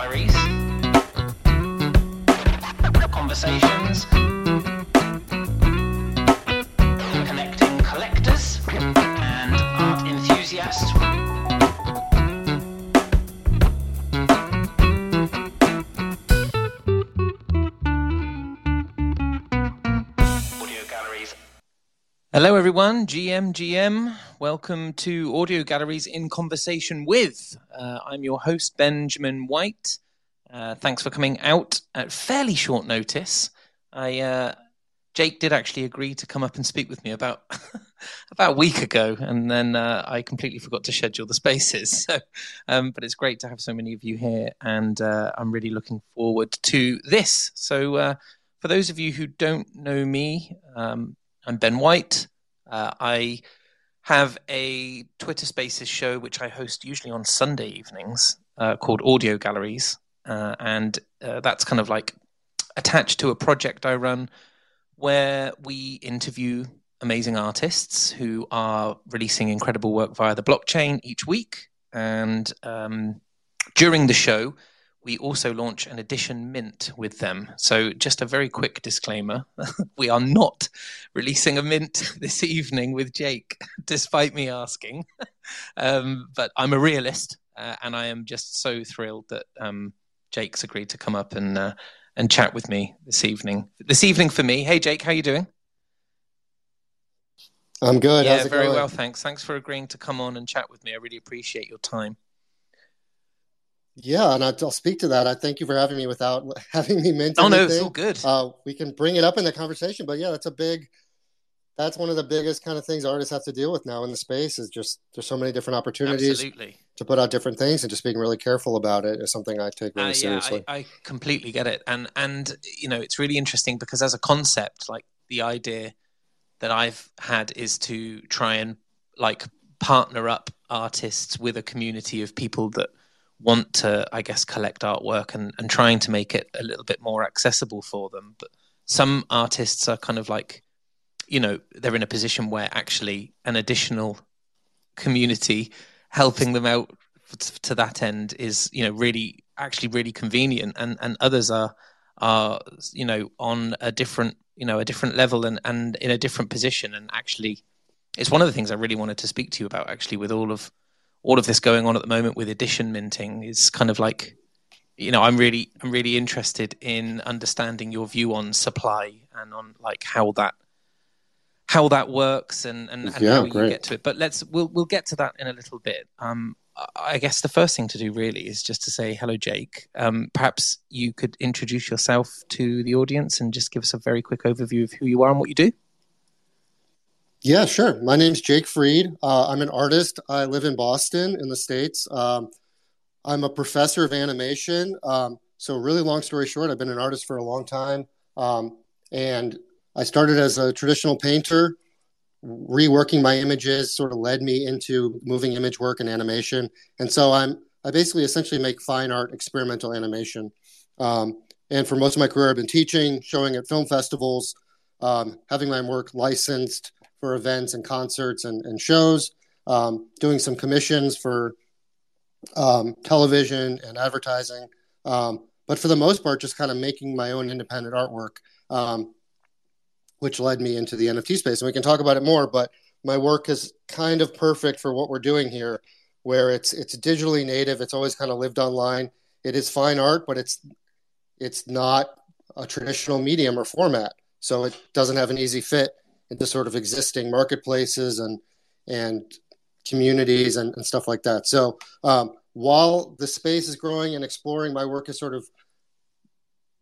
galleries, conversations, connecting collectors and art enthusiasts. Audio galleries. Hello, everyone. GM, GM. Welcome to Audio Galleries in Conversation with. Uh, I'm your host, Benjamin White. Uh, thanks for coming out at fairly short notice. I, uh, Jake did actually agree to come up and speak with me about about a week ago, and then uh, I completely forgot to schedule the spaces. So, um, but it's great to have so many of you here, and uh, I'm really looking forward to this. So, uh, for those of you who don't know me, um, I'm Ben White. I have a Twitter Spaces show which I host usually on Sunday evenings uh, called Audio Galleries, uh, and uh, that's kind of like attached to a project I run where we interview amazing artists who are releasing incredible work via the blockchain each week. And um, during the show, we also launch an edition mint with them. So, just a very quick disclaimer we are not releasing a mint this evening with Jake, despite me asking. um, but I'm a realist, uh, and I am just so thrilled that um, Jake's agreed to come up and uh, and chat with me this evening. This evening for me. Hey, Jake, how you doing? I'm good. yeah, very going? well, thanks. Thanks for agreeing to come on and chat with me. I really appreciate your time. Yeah, and I'll speak to that. I thank you for having me without having me mint Oh no, anything. it's all good. Uh, we can bring it up in the conversation, but yeah, that's a big. That's one of the biggest kind of things artists have to deal with now in the space. Is just there's so many different opportunities Absolutely. to put out different things, and just being really careful about it is something I take really Uh, yeah, seriously. I, I completely get it, and and you know it's really interesting because as a concept, like the idea that I've had is to try and like partner up artists with a community of people that want to, I guess, collect artwork and and trying to make it a little bit more accessible for them. But some artists are kind of like, you know, they're in a position where actually an additional community helping them out to that end is you know really actually really convenient and and others are are you know on a different you know a different level and and in a different position and actually it's one of the things I really wanted to speak to you about actually with all of all of this going on at the moment with edition minting is kind of like you know I'm really I'm really interested in understanding your view on supply and on like how that how that works and and, and Yeah, how you get to it but let's we'll we'll get to that in a little bit um I- I guess the first thing to do really is just to say hello, Jake. Um, perhaps you could introduce yourself to the audience and just give us a very quick overview of who you are and what you do. Yeah, sure. My name's Jake Fried. Uh, I'm an artist. I live in Boston in the States. Um, I'm a professor of animation. Um, so, really long story short, I've been an artist for a long time. Um, and I started as a traditional painter. Reworking my images sort of led me into moving image work and animation. And so, I'm I basically essentially make fine art experimental animation. Um, and for most of my career, I've been teaching, showing at film festivals, um, having my work licensed for events and concerts and, and shows, um, doing some commissions for um, television and advertising. Um, but for the most part, just kind of making my own independent artwork, um, which led me into the NFT space. And we can talk about it more, but my work is kind of perfect for what we're doing here, where it's it's digitally native. It's always kind of lived online. It is fine art, but it's it's not a traditional medium or format. So it doesn't have an easy fit into sort of existing marketplaces and and communities and, and stuff like that. So um, while the space is growing and exploring, my work is sort of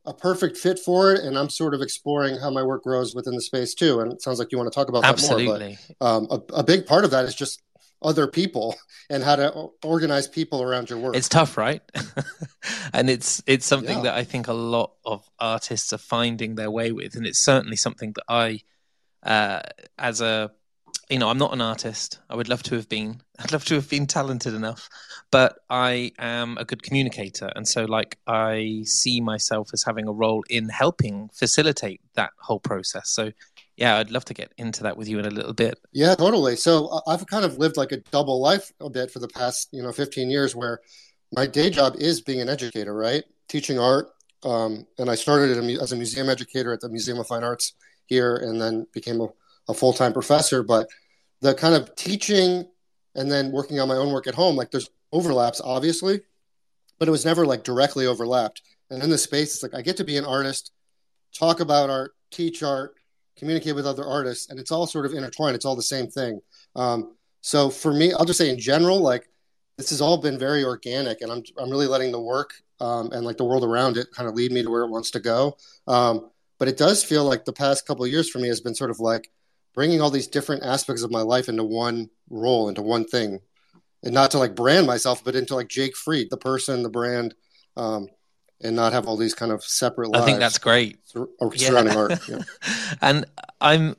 a perfect fit for it, and I'm sort of exploring how my work grows within the space too. And it sounds like you want to talk about that more. Absolutely. But um, a, a big part of that is just other people and how to organize people around your work. It's tough, right? and it's it's something Yeah. that I think a lot of artists are finding their way with, and it's certainly something that I, uh, as a, you know, I'm not an artist. I would love to have been. I'd love to have been talented enough, but I am a good communicator, and so like I see myself as having a role in helping facilitate that whole process. So. Yeah, I'd love to get into that with you in a little bit. Yeah, totally. So I've kind of lived like a double life a bit for the past, you know, 15 years where my day job is being an educator, right? Teaching art. Um, and I started as a museum educator at the Museum of Fine Arts here and then became a, a full time professor. But the kind of teaching and then working on my own work at home, like there's overlaps, obviously, but it was never like directly overlapped. And in the space, it's like I get to be an artist, talk about art, teach art, communicate with other artists, and it's all sort of intertwined. It's all the same thing. Um, so for me, I'll just say in general, like this has all been very organic, and I'm I'm really letting the work um, and like the world around it kind of lead me to where it wants to go. Um, but it does feel like the past couple of years for me has been sort of like bringing all these different aspects of my life into one role, into one thing, and not to like brand myself, but into like Jake Fried, the person, the brand, um, and not have all these kind of separate. I think that's great. Sur- surrounding art, yeah. and I'm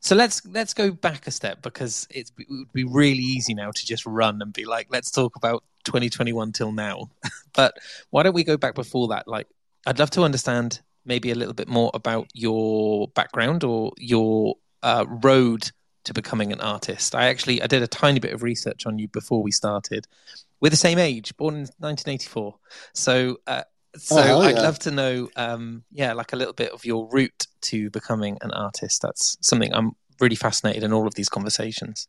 so let's let's go back a step because it would be really easy now to just run and be like, let's talk about 2021 till now. but why don't we go back before that? Like, I'd love to understand maybe a little bit more about your background or your uh, road to becoming an artist. I actually I did a tiny bit of research on you before we started. We're the same age, born in 1984. So uh, so oh, I'd love to know, um, yeah, like a little bit of your route to becoming an artist. That's something I'm really fascinated in all of these conversations.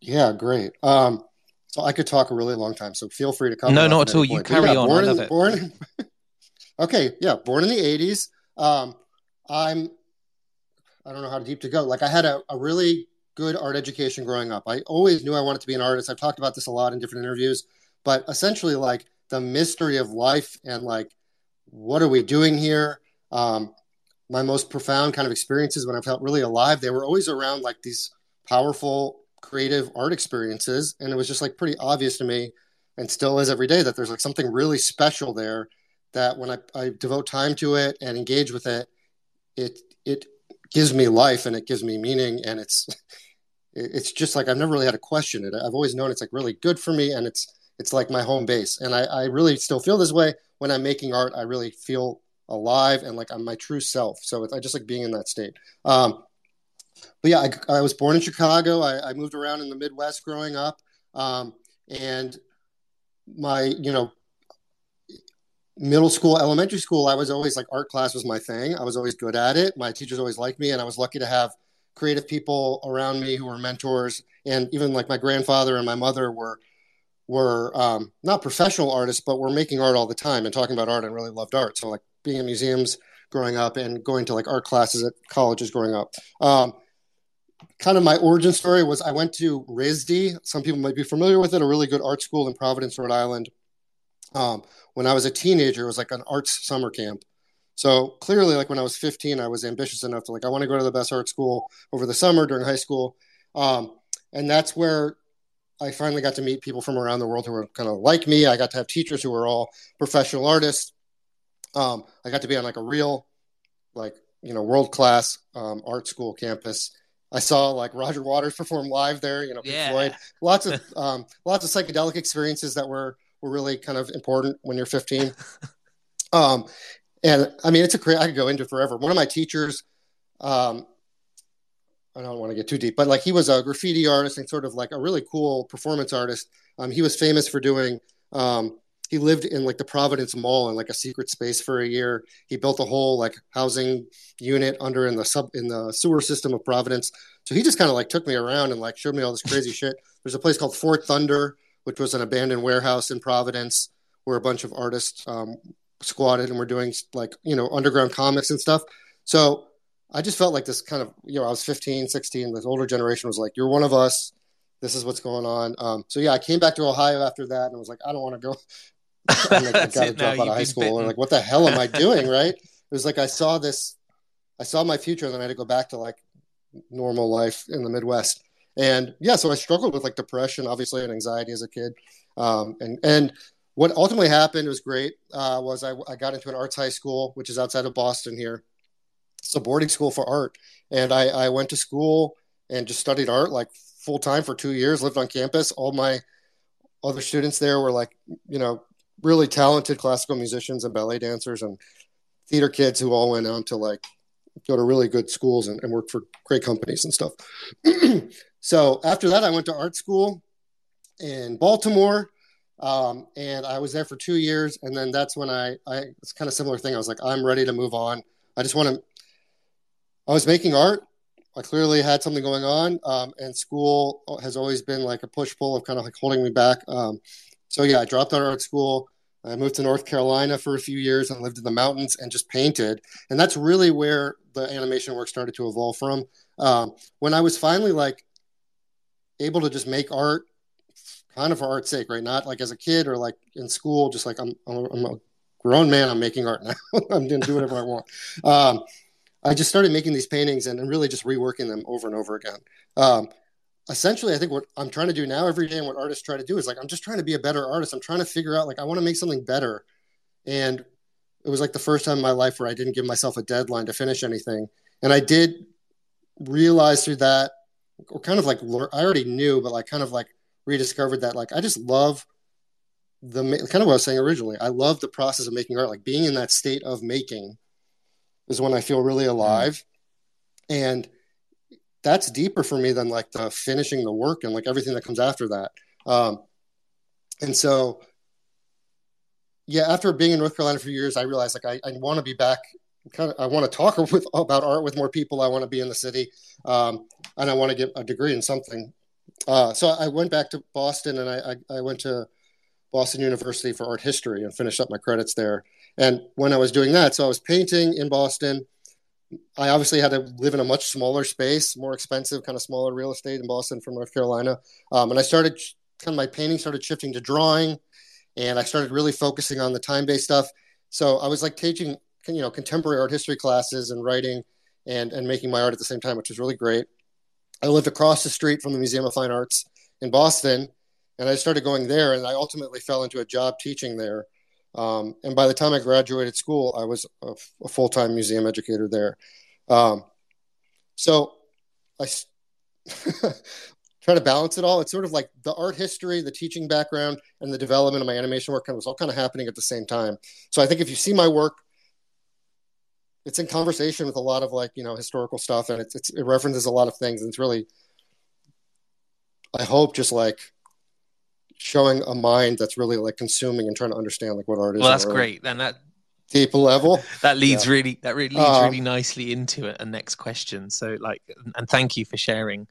Yeah, great. Um, so I could talk a really long time. So feel free to come. No, not at all. You carry yeah, on. Born I love in, it. Born. Okay, yeah, born in the '80s. Um, I'm. I don't know how deep to go. Like I had a, a really good art education growing up. I always knew I wanted to be an artist. I've talked about this a lot in different interviews, but essentially, like the mystery of life and like what are we doing here um, my most profound kind of experiences when i felt really alive they were always around like these powerful creative art experiences and it was just like pretty obvious to me and still is every day that there's like something really special there that when I, I devote time to it and engage with it it it gives me life and it gives me meaning and it's it's just like i've never really had to question it i've always known it's like really good for me and it's it's like my home base. And I, I really still feel this way when I'm making art. I really feel alive and like I'm my true self. So I just like being in that state. Um, but yeah, I, I, was born in Chicago. I, I, moved around in the Midwest growing up. Um, and my, you know, middle school, elementary school, I was always like art class was my thing. I was always good at it. My teachers always liked me, and I was lucky to have creative people around me who were mentors. And even like my grandfather and my mother were were um, not professional artists, but were making art all the time and talking about art and really loved art. So like being in museums growing up and going to like art classes at colleges growing up. Um, kind of my origin story was I went to RISD. Some people might be familiar with it, a really good art school in Providence, Rhode Island. Um, when I was a teenager, it was like an arts summer camp. So clearly, like when I was 15, I was ambitious enough to like I want to go to the best art school over the summer during high school, um, and that's where I finally got to meet people from around the world who were kind of like me. I got to have teachers who were all professional artists. Um, I got to be on like a real, like you know, world class um, art school campus. I saw like Roger Waters perform live there. You know, yeah. Floyd. Lots of um, lots of psychedelic experiences that were were really kind of important when you're 15. um, and I mean, it's a great. I could go into forever. One of my teachers, um, I don't want to get too deep, but like he was a graffiti artist and sort of like a really cool performance artist. Um, he was famous for doing. Um, he lived in like the Providence Mall in like a secret space for a year. He built a whole like housing unit under in the sub in the sewer system of Providence. So he just kind of like took me around and like showed me all this crazy shit. There's a place called Fort Thunder, which was an abandoned warehouse in Providence where a bunch of artists um, squatted and were doing like you know underground comics and stuff. So I just felt like this kind of, you know, I was 15, 16. This older generation was like, you're one of us. This is what's going on. Um, so yeah, I came back to Ohio after that and I was like, I don't want to go. I'm like, I got to drop out of high school. Or like, what the hell am I doing? right. It was like, I saw this, I saw my future and then I had to go back to like normal life in the Midwest. And yeah, so I struggled with like depression, obviously, and anxiety as a kid. Um, and, and what ultimately happened was great, uh, was I, I got into an arts high school, which is outside of Boston here it's a boarding school for art. And I, I went to school and just studied art like full time for two years, lived on campus. All my other students there were like, you know, really talented classical musicians and ballet dancers and theater kids who all went on to like go to really good schools and, and work for great companies and stuff. so after that, I went to art school in Baltimore. Um, and I was there for two years, and then that's when I, I it's kind of similar thing. I was like, I'm ready to move on. I just want to. I was making art. I clearly had something going on, um, and school has always been like a push pull of kind of like holding me back. Um, so yeah, I dropped out of art school. I moved to North Carolina for a few years and lived in the mountains and just painted. And that's really where the animation work started to evolve from. Um, when I was finally like able to just make art kind of for art's sake, right? Not like as a kid or like in school, just like I'm, I'm a grown man, I'm making art now. I'm going to do whatever I want. Um, I just started making these paintings and, and, really just reworking them over and over again. Um, essentially, I think what I'm trying to do now every day and what artists try to do is like, I'm just trying to be a better artist. I'm trying to figure out, like, I want to make something better. And it was like the first time in my life where I didn't give myself a deadline to finish anything. And I did realize through that, or kind of like, I already knew, but like kind of like rediscovered that like I just love the kind of what I was saying originally. I love the process of making art, like being in that state of making is when I feel really mm. alive. And that's deeper for me than like the finishing the work and like everything that comes after that. Um, and so, yeah, after being in North Carolina for years, I realized like I, I want to be back. Kind of, I want to talk with about art with more people. I want to be in the city, um, and I want to get a degree in something uh, so I went back to Boston and I, I, I, went to Boston University for art history and finished up my credits there. And when I was doing that, so I was painting in Boston. I obviously had to live in a much smaller space, more expensive, kind of smaller real estate in Boston from North Carolina. Um, and I started kind of my painting started shifting to drawing, and I started really focusing on the time based stuff. So I was like teaching, you know, contemporary art history classes and writing and and making my art at the same time, which was really great. I lived across the street from the Museum of Fine Arts in Boston, and I started going there. And I ultimately fell into a job teaching there. Um, and by the time I graduated school, I was a, a full time museum educator there. Um, so I try to balance it all. It's sort of like the art history, the teaching background, and the development of my animation work kind of was all kind of happening at the same time. So I think if you see my work it's in conversation with a lot of like you know historical stuff and it's, it's it references a lot of things and it's really i hope just like showing a mind that's really like consuming and trying to understand like what art is well that's great and that deep level that leads yeah. really that really leads um, really nicely into a next question so like and thank you for sharing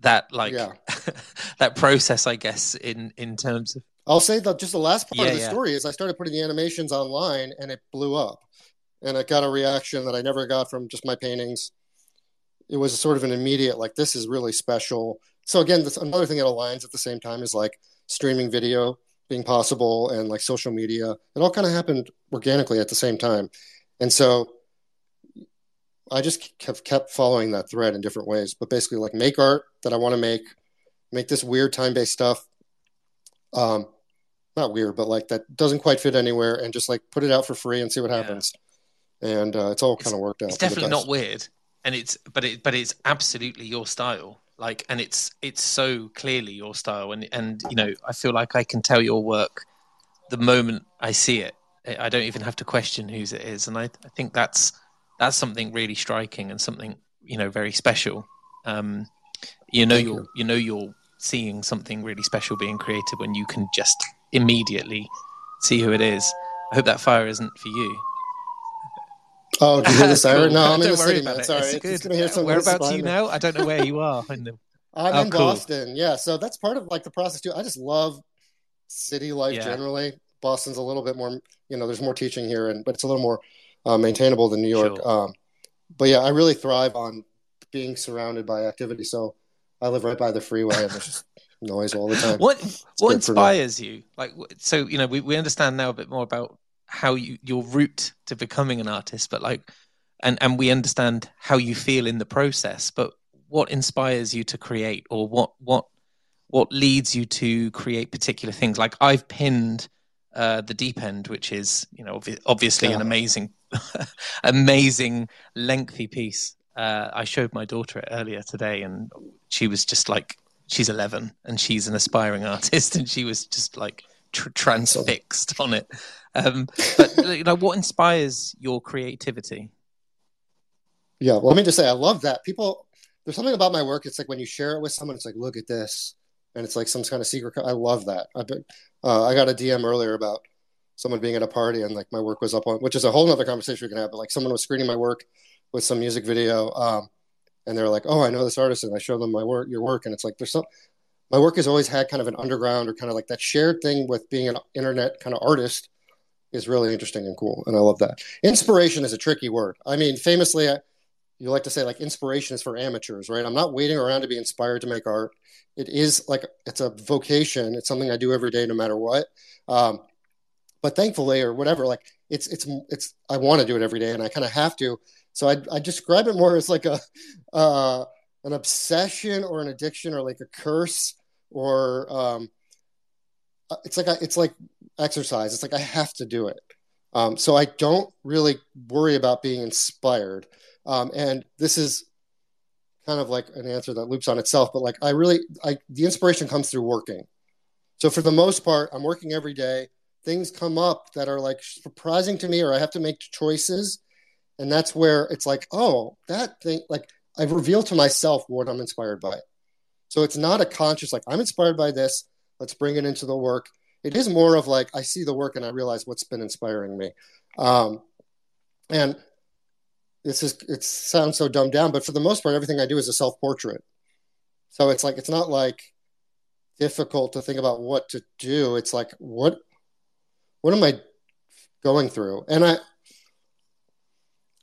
that like yeah. that process i guess in in terms of i'll say that just the last part yeah, of the story is i started putting the animations online and it blew up and I got a reaction that I never got from just my paintings. It was sort of an immediate like this is really special. So again, this, another thing that aligns at the same time is like streaming video being possible and like social media. It all kind of happened organically at the same time, and so I just have kept following that thread in different ways. But basically, like make art that I want to make, make this weird time based stuff. Um, not weird, but like that doesn't quite fit anywhere, and just like put it out for free and see what happens. Yeah and uh, it's all kind of worked out. It's definitely not weird, and it's but it but it's absolutely your style. Like, and it's it's so clearly your style, and and you know, I feel like I can tell your work the moment I see it. I don't even have to question whose it is, and I, I think that's that's something really striking and something you know very special. Um, you know, you're you. you know you're seeing something really special being created when you can just immediately see who it is. I hope that fire isn't for you. Oh, do you hear the siren? cool. No, I'm don't in the city, man. Sorry, it's, it's good. Hear Whereabouts are you now? I don't know where you are. In the... I'm oh, in cool. Boston. Yeah, so that's part of like the process too. I just love city life yeah. generally. Boston's a little bit more, you know, there's more teaching here, and but it's a little more uh, maintainable than New York. Sure. Um, but yeah, I really thrive on being surrounded by activity. So I live right by the freeway, and there's just noise all the time. What it's what inspires you? Like, so you know, we we understand now a bit more about how you your route to becoming an artist, but like, and and we understand how you feel in the process. But what inspires you to create, or what what what leads you to create particular things? Like I've pinned uh, the deep end, which is you know obviously yeah. an amazing, amazing lengthy piece. Uh, I showed my daughter it earlier today, and she was just like, she's 11 and she's an aspiring artist, and she was just like tr- transfixed on it. Um, but you know, what inspires your creativity? Yeah, well, let me just say, I love that people. There's something about my work. It's like when you share it with someone, it's like, look at this. and it's like some kind of secret. I love that. I've been, uh, I got a DM earlier about someone being at a party and like my work was up on, which is a whole other conversation we can have. But like someone was screening my work with some music video, um, and they're like, "Oh, I know this artist," and I show them my work, your work, and it's like there's some. My work has always had kind of an underground or kind of like that shared thing with being an internet kind of artist is really interesting and cool, and I love that. Inspiration is a tricky word. I mean, famously, I, you like to say like inspiration is for amateurs, right? I'm not waiting around to be inspired to make art. It is like it's a vocation. It's something I do every day, no matter what. Um, but thankfully, or whatever, like it's it's it's I want to do it every day, and I kind of have to. So I I describe it more as like a uh, an obsession or an addiction or like a curse or um, uh, it's like a, it's like exercise. It's like I have to do it. Um, so I don't really worry about being inspired. Um, and this is kind of like an answer that loops on itself, but like I really, I the inspiration comes through working. So for the most part, I'm working every day. Things come up that are like surprising to me, or I have to make choices, and that's where it's like, oh, that thing, like I reveal to myself what I'm inspired by. So it's not a conscious like I'm inspired by this. Let's bring it into the work it is more of like I see the work and I realize what's been inspiring me. Um, and this is it sounds so dumbed down, but for the most part, everything I do is a self portrait. So it's like it's not like difficult to think about what to do. It's like what what am I going through? And I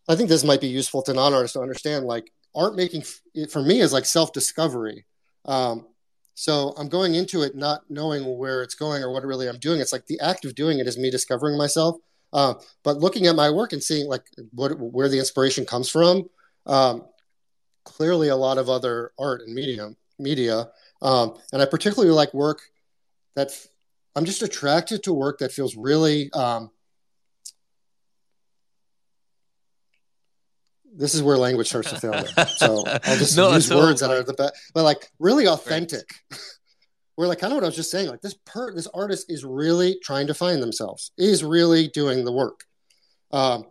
I think this might be useful to non artists to understand. Like art making for me is like self discovery. Um, so I'm going into it not knowing where it's going or what really I'm doing. It's like the act of doing it is me discovering myself. Uh, but looking at my work and seeing like what where the inspiration comes from, um, clearly a lot of other art and media media, um, and I particularly like work that I'm just attracted to work that feels really um, this is where language starts to fail me. So I'll just no, use words that are the best, but like really authentic. We're like kind of what I was just saying. Like this per this artist is really trying to find themselves. Is really doing the work. Um,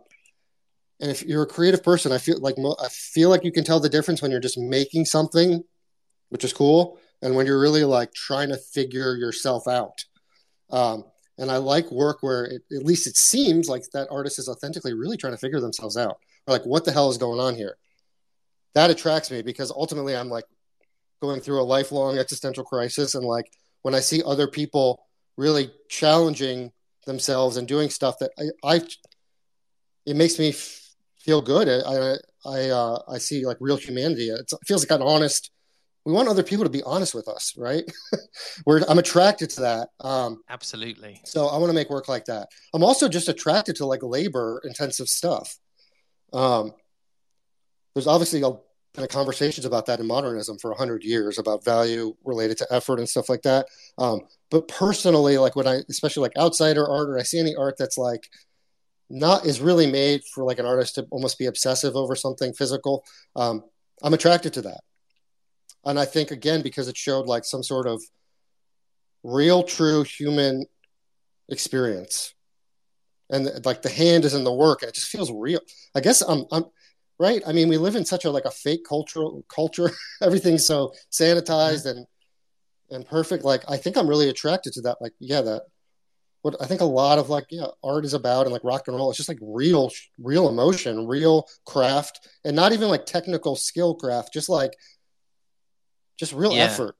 and if you're a creative person, I feel like I feel like you can tell the difference when you're just making something, which is cool, and when you're really like trying to figure yourself out. Um, and I like work where it, at least it seems like that artist is authentically really trying to figure themselves out or like what the hell is going on here? That attracts me because ultimately i'm like going through a lifelong existential crisis and like when i see other people really challenging themselves and doing stuff that i, I it makes me f- feel good. I i uh, i see like real humanity. It's, it feels like an honest. We want other people to be honest with us right? We're, i'm attracted to that um, absolutely. so i want to make work like that. I'm also just attracted to like labor intensive stuff um, there's obviously a, been a conversations about that in modernism for 100 years about value related to effort and stuff like that. Um, but personally, like when I, especially like outsider art, or I see any art that's like not is really made for like an artist to almost be obsessive over something physical, um, I'm attracted to that. And I think again because it showed like some sort of real, true human experience and like the hand is in the work and it just feels real. I guess i'm i'm right? I mean we live in such a like a fake cultural culture everything's so sanitized and and perfect. Like i think i'm really attracted to that like yeah that what i think a lot of like yeah art is about and like rock and roll it's just like real real emotion real craft and not even like technical skill craft just like just real yeah. effort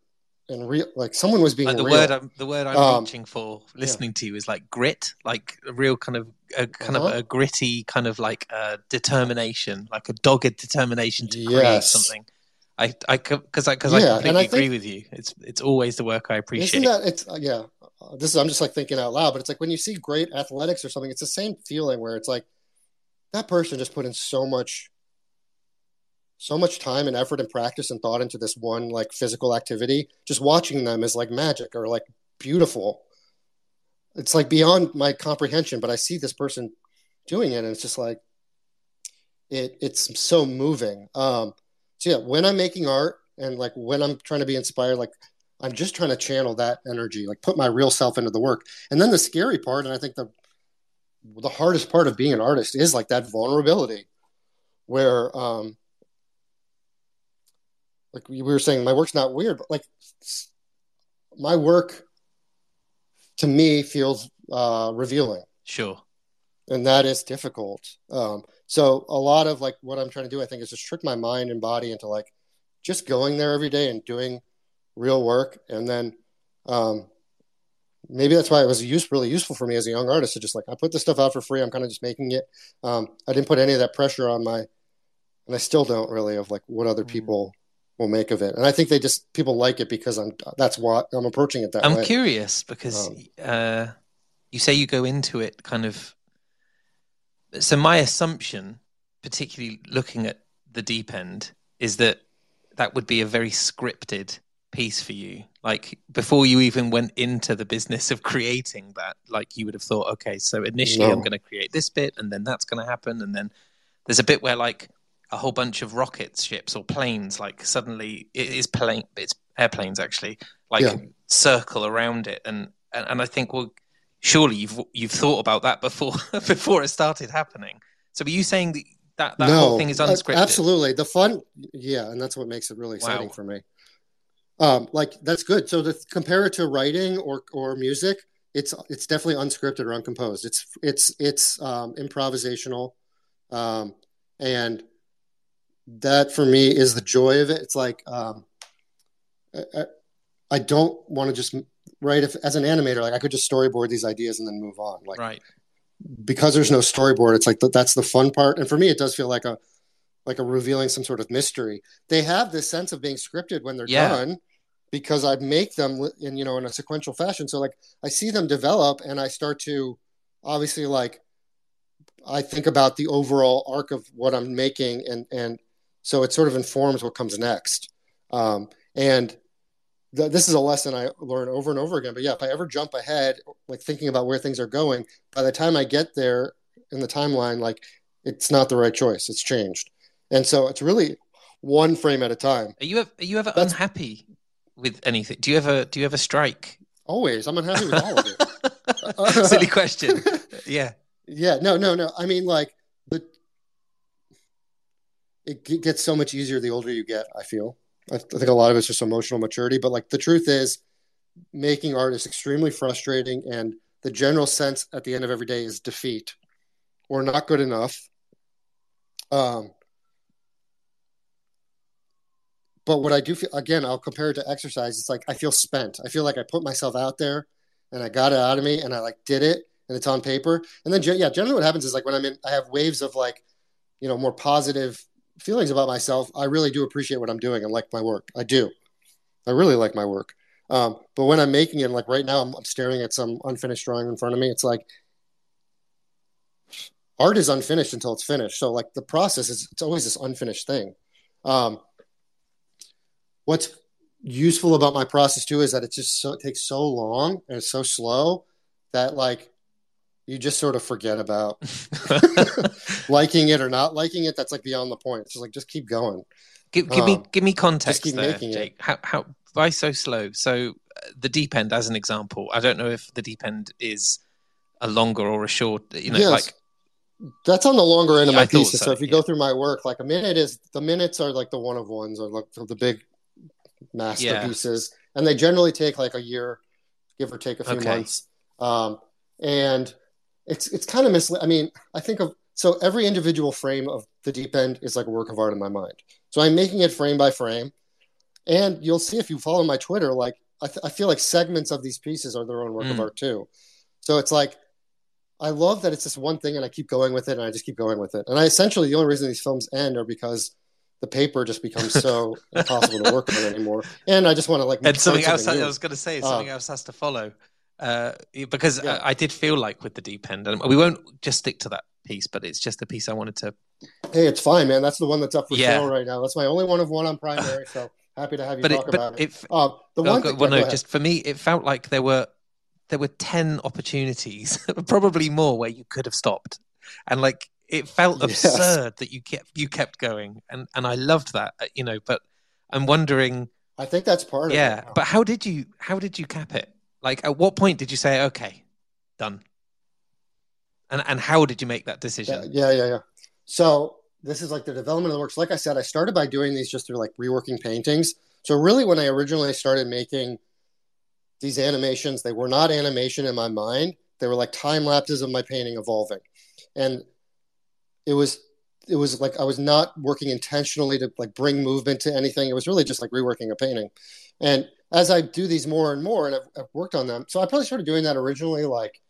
and real like someone was being like the real. word I'm, the word I'm um, reaching for listening yeah. to you is like grit like a real kind of a kind uh-huh. of a gritty kind of like uh, determination like a dogged determination to yes. create something I I because I because yeah, I completely I agree with you it's it's always the work I appreciate isn't that it's uh, yeah uh, this is I'm just like thinking out loud but it's like when you see great athletics or something it's the same feeling where it's like that person just put in so much so much time and effort and practice and thought into this one like physical activity just watching them is like magic or like beautiful. It's like beyond my comprehension but i see this person doing it and it's just like it it's so moving. Um so yeah when i'm making art and like when i'm trying to be inspired like i'm just trying to channel that energy like put my real self into the work. And then the scary part and i think the the hardest part of being an artist is like that vulnerability where um like we were saying, my work's not weird, but like my work to me feels uh, revealing Sure. and that is difficult. Um, so a lot of like what I'm trying to do, I think, is just trick my mind and body into like just going there every day and doing real work, and then um, maybe that's why it was use, really useful for me as a young artist to just like I put this stuff out for free. I'm kind of just making it. Um, I didn't put any of that pressure on my, and I still don't really of like what other Mm. people will make of it. And I think they just people like it because I'm that's why I'm approaching it that way. I'm curious because Um, uh, you say you go into it kind of. So my assumption, particularly looking at the deep end, is that that would be a very scripted piece for you. Like before you even went into the business of creating that, like you would have thought, okay, so initially I'm going to create this bit, and then that's going to happen, and then there's a bit where like a whole bunch of rockets, ships, or planes, like suddenly it is plane, it's airplanes actually, like Yeah. circle around it, and, and and I think well, surely you've you've thought about that before before it started happening. So are you saying that that, that whole thing is uh, unscripted? Absolutely. The fun, yeah, and that's what makes it really exciting Wow. for me. Um, like that's good. So to compare it to writing or or music, it's it's definitely unscripted or uncomposed. It's it's it's um, improvisational, um, and that for me is the joy of it. It's like um, I, I- don't want to just write if, as an animator. Like I could just storyboard these ideas and then move on. Like right. because there's no storyboard it's like th- that's the fun part and for me it does feel like a like a revealing some sort of mystery they have this sense of being scripted when they're Yeah. done because i make them in you know in a sequential fashion so like i see them develop and i start to obviously like i think about the overall arc of what i'm making and and so it sort of informs what comes next um and th- this is a lesson I learn over and over again. But yeah, if I ever jump ahead, like thinking about where things are going, by the time I get there in the timeline, like it's not the right choice. It's changed, and so it's really one frame at a time. Are you ever, are you ever That's- unhappy with anything? Do you ever do you ever strike? Always, I'm unhappy with all of it. Silly question. Yeah. Yeah, no, no, no. I mean, like it gets so much easier the older you get. I feel. I, I think a lot of it's just emotional maturity, but like the truth is, making art is extremely frustrating, and the general sense at the end of every day is defeat or not good enough. Um, but what I do feel again, I'll compare it to exercise. It's like I feel spent. I feel like I put myself out there, and I got it out of me, and I like did it, and it's on paper. And then, yeah, generally what happens is like when I'm in, I have waves of like, you know, more positive feelings about myself. I really do appreciate what I'm doing and like my work. I do. I really like my work. Um, but when I'm making it, like right now, I'm, I'm staring at some unfinished drawing in front of me. It's like art is unfinished until it's finished. So like the process is it's always this unfinished thing. Um, what's useful about my process too is that it just so, it takes so long and it's so slow that like you just sort of forget about liking it or not liking it. That's like beyond the point. It's just like just keep going. give, give me Um, give me context keep there, making it. Jake. How how why so slow? So uh, the deep end, as an example, I don't know if the deep end is a longer or a short. You know, Yes. like That's on the longer end of Yeah, my pieces. so, So, if you yeah. go through my work, like a minute is the minutes are like the one of ones or like the big masterpieces, and they generally take like a year, give or take a few Okay. months. Um, and it's it's kind of misleading. I mean, I think of so every individual frame of the deep end is like a work of art in my mind. So I'm making it frame by frame, and you'll see if you follow my Twitter, like I, th- I feel like segments of these pieces are their own work of Mm. art too. So it's like I love that it's just one thing, and I keep going with it, and I just keep going with it. And I essentially the only reason these films end are because the paper just becomes so impossible to work on anymore, and I just want to like and something else new. I was going to say Uh, something else has to follow uh, because Yeah. I, I did feel like with the deep end, and we won't just stick to that piece, but it's just the piece I wanted to. Hey, it's fine, man. That's the one that's up for Yeah. sale right now. That's my only one of one on primary, so happy to have you But it, talk about it. it, Um, the well, one go- thing, well, yeah, no, go just for me, it felt like there were there were ten opportunities, probably more, where you could have stopped, and like it felt Yes. absurd that you kept you kept going, and and I loved that, uh, you know. But I'm wondering, I think that's part of it. yeah, but how did you how did you cap it? Like, at what point did you say, okay, done? And and how did you make that Yeah, decision? yeah, yeah, yeah. So this is like the development of the works. Like I said, I started by doing these just through like reworking paintings. So really, when I originally started making these animations. They were not animation in my mind. They were like time lapses of my painting evolving, and it was it was like I was not working intentionally to like bring movement to anything. It was really just like reworking a painting. And as I do these more and more, and I've, I've worked on them, so I probably started doing that originally like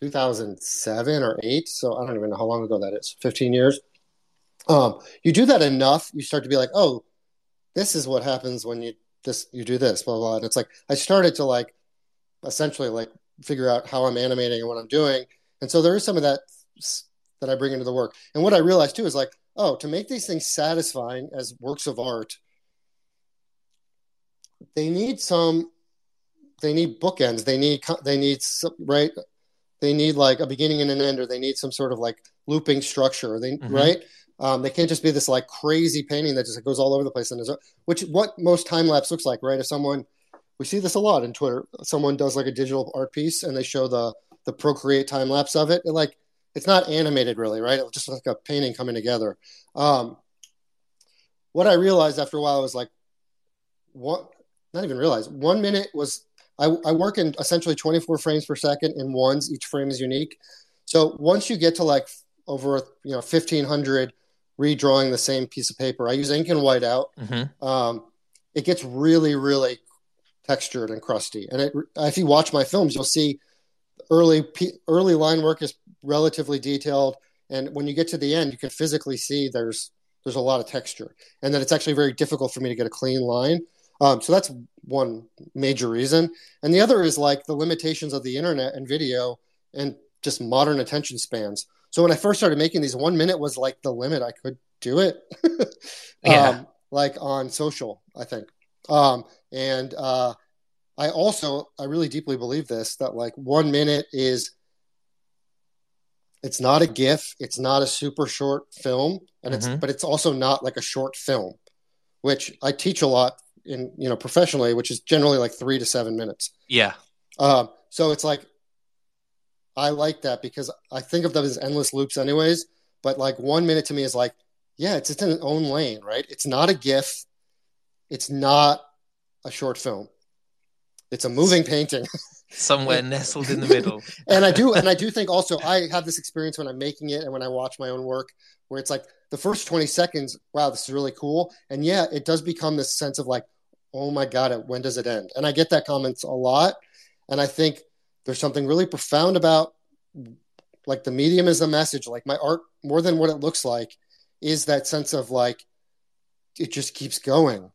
2007 or eight. So I don't even know how long ago that is. 15 years. Um, you do that enough, you start to be like, oh, this is what happens when you this you do this, blah blah. And it's like I started to like essentially like figure out how I'm animating and what I'm doing. And so there is some of that that I bring into the work. And what I realized too is like, oh, to make these things satisfying as works of art, they need some, they need bookends. They need, they need, right? They need like a beginning and an end, or they need some sort of like looping structure. They, mm-hmm. right? Um, they can't just be this like crazy painting that just goes all over the place. And is which what most time lapse looks like, right? If someone, we see this a lot in Twitter. Someone does like a digital art piece and they show the the Procreate time lapse of it. it like it's not animated really, right? It's just like a painting coming together. Um, what I realized after a while was like, what? Not even realize one minute was I, I work in essentially 24 frames per second in ones. Each frame is unique. So once you get to like over you know 1500 redrawing the same piece of paper, I use ink and white out. Mm-hmm. Um, it gets really really textured and crusty. And it, if you watch my films, you'll see early early line work is relatively detailed, and when you get to the end, you can physically see there's there's a lot of texture, and that it's actually very difficult for me to get a clean line. Um, so that's one major reason, and the other is like the limitations of the internet and video and just modern attention spans. So when I first started making these, one minute was like the limit I could do it. yeah. Um, like on social, I think. Um, and uh, I also I really deeply believe this that like one minute is it's not a GIF, it's not a super short film, and mm-hmm. it's but it's also not like a short film, which I teach a lot in you know professionally, which is generally like three to seven minutes. Yeah. Um, so it's like I like that because I think of them as endless loops, anyways. But like one minute to me is like, yeah, it's, it's in its own lane, right? It's not a GIF, it's not a short film. It's a moving painting. Somewhere nestled in the middle. and I do, and I do think also I have this experience when I'm making it and when I watch my own work, where it's like the first 20 seconds, wow, this is really cool. And yeah, it does become this sense of like, oh my God, when does it end? And I get that comments a lot. And I think there's something really profound about like the medium is the message. Like my art, more than what it looks like, is that sense of like it just keeps going.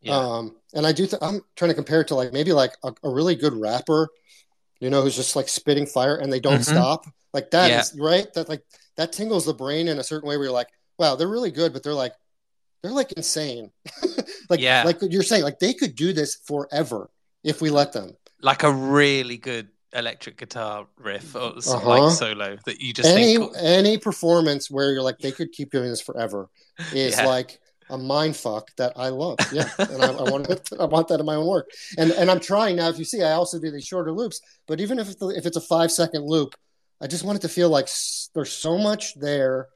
Yeah. Um, and I do. Th- I'm trying to compare it to like maybe like a, a, really good rapper, you know, who's just like spitting fire and they don't mm-hmm. stop. Like that yeah. is right. That like that tingles the brain in a certain way where you're like, wow, they're really good, but they're like they're like insane. like yeah. like you're saying, like they could do this forever if we let them. Like a really good electric guitar riff or uh-huh. like solo that you just any think... any performance where you're like they could keep doing this forever is yeah. like a mind fuck that I love. Yeah, and I, I want I want that in my own work. And and I'm trying now. If you see, I also do these shorter loops. But even if it's, if it's a five second loop, I just want it to feel like there's so much there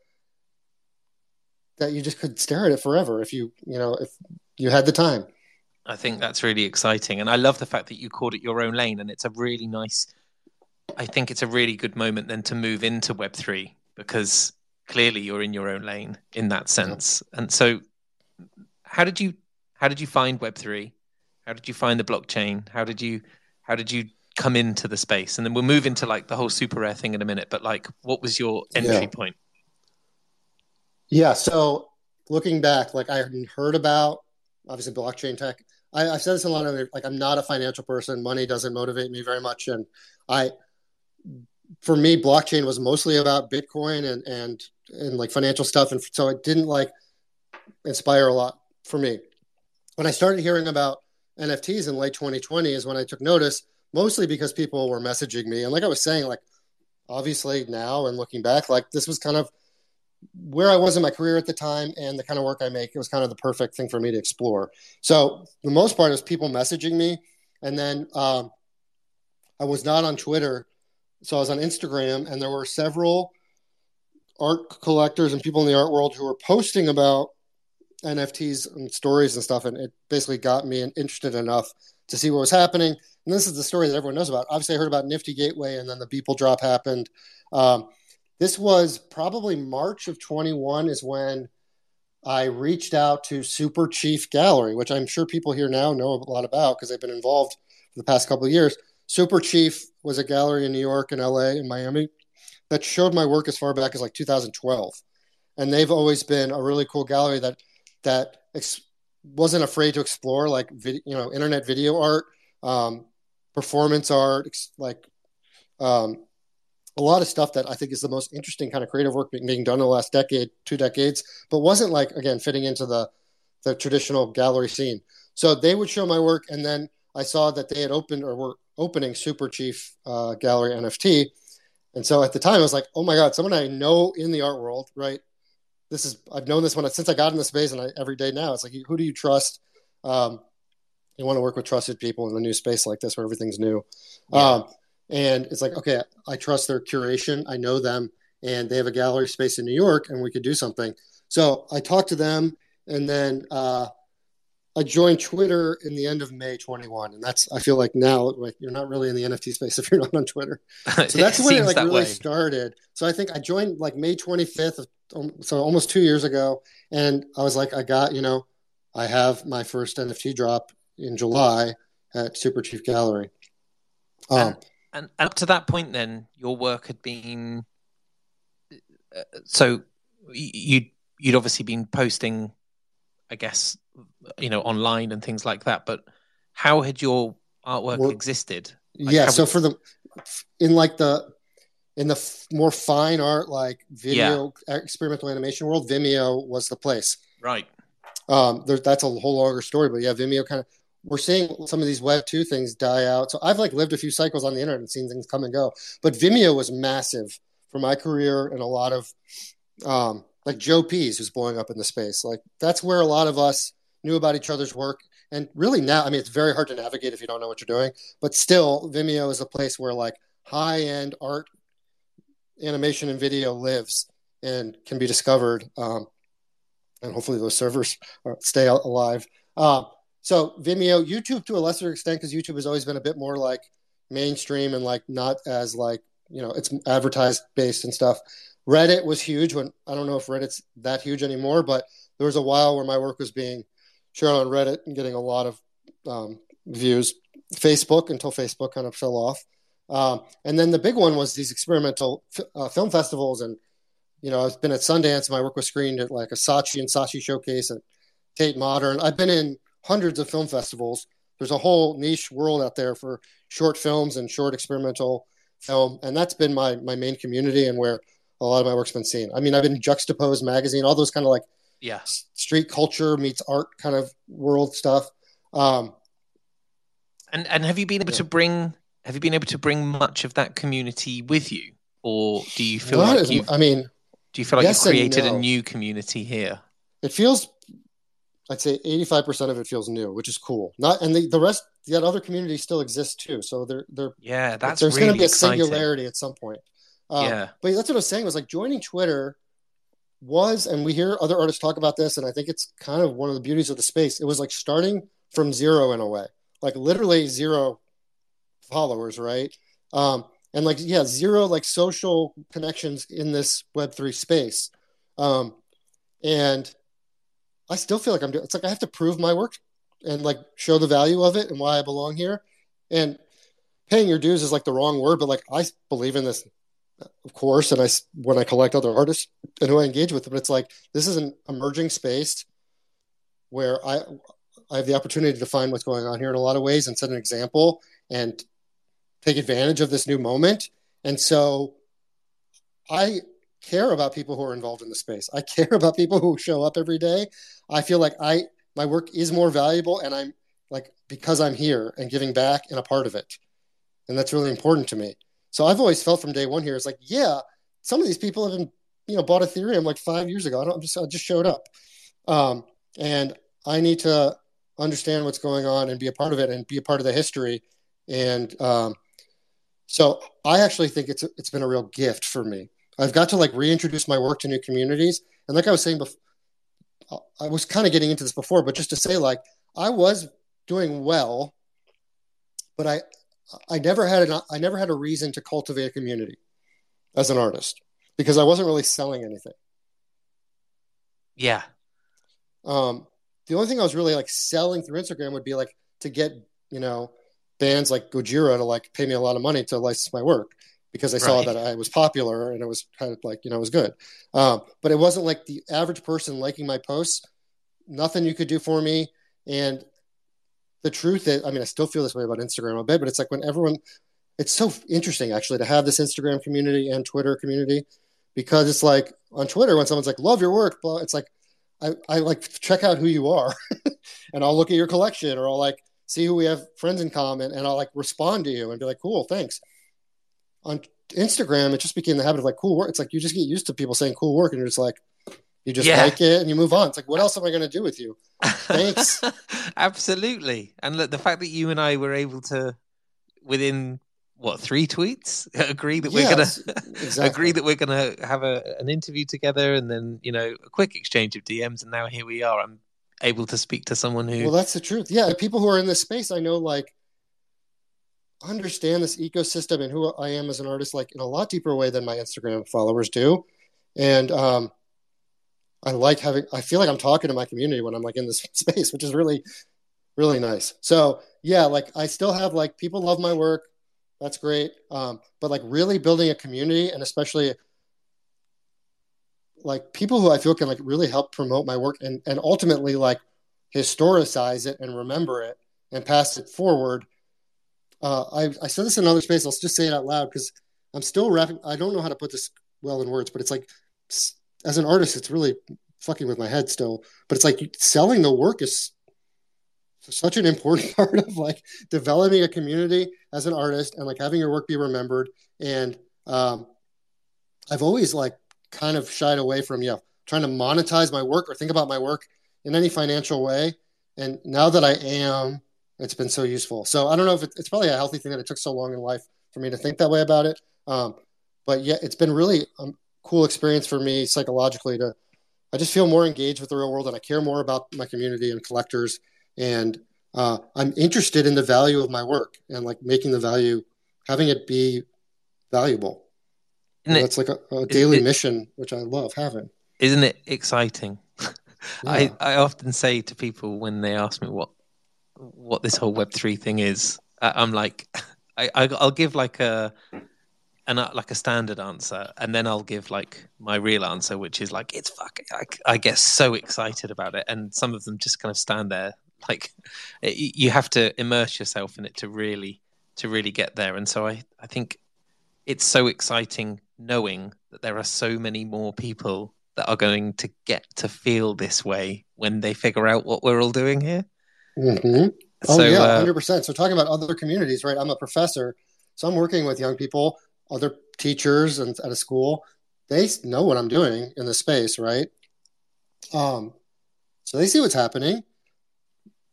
that you just could stare at it forever if you you know if you had the time. I think that's really exciting, and I love the fact that you called it your own lane, and it's a really nice. I think it's a really good moment then to move into Web three because clearly you're in your own lane in that sense, and so how did you how did you find Web three? How did you find the blockchain? How did you how did you come into the space? And then we'll move into like the whole SuperRare thing in a minute. But like, what was your entry yeah. point? Yeah. So looking back, like I heard about obviously blockchain tech. I, have said this a lot of like I'm not a financial person. Money doesn't motivate me very much, and I for me blockchain was mostly about Bitcoin and and and like financial stuff, and so it didn't like inspire a lot for me. When I started hearing about NFTs in late 2020 is when I took notice, mostly because people were messaging me. And like I was saying, like obviously now and looking back, like this was kind of where I was in my career at the time and the kind of work I make, it was kind of the perfect thing for me to explore. So the most part is people messaging me. And then um, I was not on Twitter. So I was on Instagram and there were several art collectors and people in the art world who were posting about NFTs and stories and stuff, and it basically got me interested enough to see what was happening. And this is the story that everyone knows about. Obviously, I heard about Nifty Gateway, and then the Beeple drop happened. Um, this was probably March of 21 is when I reached out to Super Chief Gallery, which I'm sure people here now know a lot about because they've been involved for the past couple of years. Super Chief was a gallery in New York and LA and Miami that showed my work as far back as like 2012. And they've always been a really cool gallery that that wasn't afraid to explore like you know internet video art, um, performance art, ex- like um, a lot of stuff that I think is the most interesting kind of creative work being done in the last decade, two decades, but wasn't like again fitting into the the traditional gallery scene. So they would show my work, and then I saw that they had opened or were opening Super Chief uh, Gallery NFT, and so at the time I was like, oh my god, someone I know in the art world, right? This is I've known this one since I got in the space, and I, every day now it's like, who do you trust? Um, you want to work with trusted people in a new space like this where everything's new. Yeah. Um, and it's like okay i trust their curation i know them and they have a gallery space in new york and we could do something so i talked to them and then uh, i joined twitter in the end of may 21 and that's i feel like now like you're not really in the nft space if you're not on twitter so that's when it like really way. started so i think i joined like may 25th um, so almost two years ago and i was like i got you know i have my first nft drop in july at super chief gallery um, and up to that point, then your work had been uh, so you you'd obviously been posting, I guess, you know, online and things like that. But how had your artwork well, existed? Like, yeah, so for the in like the in the f- more fine art like video yeah. experimental animation world, Vimeo was the place. Right. Um, there, that's a whole longer story, but yeah, Vimeo kind of we're seeing some of these web 2 things die out so i've like lived a few cycles on the internet and seen things come and go but vimeo was massive for my career and a lot of um, like joe pease who's blowing up in the space like that's where a lot of us knew about each other's work and really now i mean it's very hard to navigate if you don't know what you're doing but still vimeo is a place where like high end art animation and video lives and can be discovered um, and hopefully those servers stay alive uh, so Vimeo, YouTube to a lesser extent, because YouTube has always been a bit more like mainstream and like not as like you know it's advertised based and stuff. Reddit was huge when I don't know if Reddit's that huge anymore, but there was a while where my work was being shared on Reddit and getting a lot of um, views. Facebook until Facebook kind of fell off, um, and then the big one was these experimental f- uh, film festivals. And you know, I've been at Sundance. My work was screened at like a Saatchi and Saatchi Showcase at Tate Modern. I've been in hundreds of film festivals. There's a whole niche world out there for short films and short experimental film, and that's been my my main community and where a lot of my work's been seen. I mean, I've been Juxtapoz magazine, all those kind of like yeah street culture meets art kind of world stuff. Um, and and have you been able yeah. to bring have you been able to bring much of that community with you, or do you feel Not like you? I mean, do you feel like yes you've created no. a new community here? It feels I'd say 85% of it feels new, which is cool. Not and the, the rest that other communities still exist too. So they're they're yeah, that's there's really going to be a exciting. singularity at some point. Um, yeah, but that's what I was saying was like joining Twitter was, and we hear other artists talk about this, and I think it's kind of one of the beauties of the space. It was like starting from zero in a way, like literally zero followers, right? Um, and like yeah, zero like social connections in this Web three space, um, and I still feel like I'm doing. It's like I have to prove my work and like show the value of it and why I belong here. And paying your dues is like the wrong word, but like I believe in this, of course. And I when I collect other artists and who I engage with, but it's like this is an emerging space where I I have the opportunity to define what's going on here in a lot of ways and set an example and take advantage of this new moment. And so I care about people who are involved in the space. I care about people who show up every day. I feel like I my work is more valuable and I'm like because I'm here and giving back and a part of it. And that's really important to me. So I've always felt from day one here, it's like, yeah, some of these people have been, you know, bought Ethereum like five years ago. I don't I'm just I just showed up. Um, and I need to understand what's going on and be a part of it and be a part of the history. And um, so I actually think it's it's been a real gift for me I've got to like reintroduce my work to new communities. And like I was saying before, I was kind of getting into this before, but just to say, like, I was doing well, but I, I never had an, I never had a reason to cultivate a community as an artist because I wasn't really selling anything. Yeah. Um, the only thing I was really like selling through Instagram would be like to get, you know, bands like Gojira to like pay me a lot of money to license my work because they saw Right. that I was popular and it was kind of like, you know, it was good. Um, but it wasn't like the average person liking my posts, nothing you could do for me. And the truth is, I mean, I still feel this way about Instagram a bit, but it's like when everyone, it's so interesting actually to have this Instagram community and Twitter community because it's like on Twitter when someone's like, love your work, blah, it's like, I, I like check out who you are and I'll look at your collection or I'll like see who we have friends in common and I'll like respond to you and be like, cool, thanks. On Instagram, it just became the habit of like cool work. It's like you just get used to people saying cool work and you're just like, you just Yeah. like it and you move on. It's like, what else am I going to do with you? Thanks. Absolutely. And look, the fact that you and I were able to, within what three tweets, agree that we're Yes, gonna exactly. agree that we're gonna have a, an interview together, and then you know a quick exchange of DMs, and now here we are. I'm able to speak to someone who Well, that's the truth. Yeah, people who are in this space, I know, like understand this ecosystem and who I am as an artist, like in a lot deeper way than my Instagram followers do. And um, I like having. I feel like I'm talking to my community when I'm like in this space, which is really, really nice. So yeah, like I still have like people love my work. That's great. Um, but like really building a community and especially like people who I feel can like really help promote my work and, and ultimately like historicize it and remember it and pass it forward. Uh, I, I said this in another space. I'll just say it out loud because I'm still wrapping. I don't know how to put this well in words, but it's like as an artist, it's really fucking with my head still. But it's like selling the work is such an important part of like developing a community as an artist and like having your work be remembered. And um, I've always like kind of shied away from yeah trying to monetize my work or think about my work in any financial way. And now that I am, it's been so useful. So I don't know if it, it's probably a healthy thing that it took so long in life for me to think that way about it. Um, but yeah, it's been really a cool experience for me psychologically to. I just feel more engaged with the real world, and I care more about my community and collectors. And uh, I'm interested in the value of my work and like making the value, having it be valuable. It- That's like a, a daily it- mission, which I love having. isn't it exciting? Yeah. I, I often say to people when they ask me what what this whole Web three thing is, I- I'm like, I, I I'll give like a an uh, like a standard answer, and then I'll give like my real answer, which is like it's fucking. I, I get so excited about it, and some of them just kind of stand there like it, you have to immerse yourself in it to really to really get there. And so I I think it's so exciting knowing that there are so many more people that are going to get to feel this way when they figure out what we're all doing here. hmm Oh so yeah, uh, hundred percent. So talking about other communities, right? I'm a professor, so I'm working with young people, other teachers, and at a school. They know what I'm doing in the space, right? Um, so they see what's happening.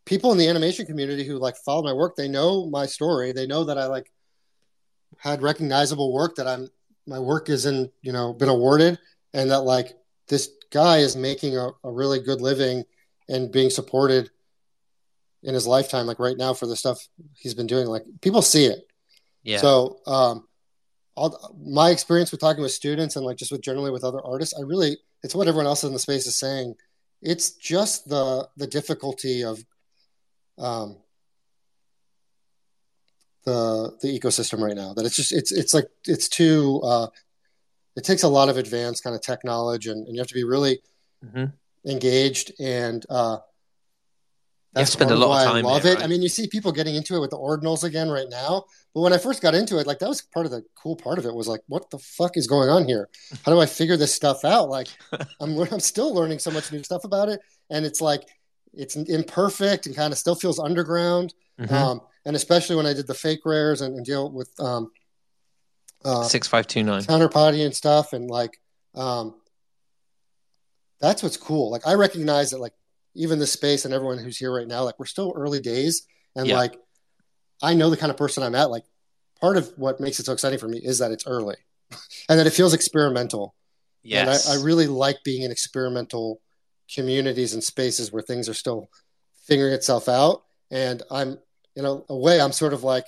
People in the animation community who like follow my work, they know my story. They know that I like had recognizable work that I'm my work is in, you know, been awarded, and that like this guy is making a, a really good living and being supported in his lifetime, like right now for the stuff he's been doing. Like people see it. yeah, So, um, all my experience with talking with students and like just with generally with other artists, I really it's what everyone else in the space is saying. It's just the the difficulty of um, the the ecosystem right now. That it's just it's it's like it's too. Uh, it takes a lot of advanced kind of technology, and, and you have to be really Mhm. engaged and. Uh, to spend a lot of time I love there, it. right? I mean, you see people getting into it with the ordinals again right now. But when I first got into it, like that was part of the cool part of it was like, what the fuck is going on here? How do I figure this stuff out? Like, I'm I'm still learning so much new stuff about it, and it's like it's imperfect and kind of still feels underground. Mhm. Um, and especially when I did the fake rares and, and deal with um, uh, six five two nine. counterparty and stuff, and like um, that's what's cool. Like I recognize that like even the space and everyone who's here right now, like we're still early days, and Yeah. like I know the kind of person I'm at. Like part of what makes it so exciting for me is that it's early, and that it feels experimental. Yes, And I, I really like being in experimental communities and spaces where things are still figuring itself out. And I'm, in a, a way, I'm sort of like,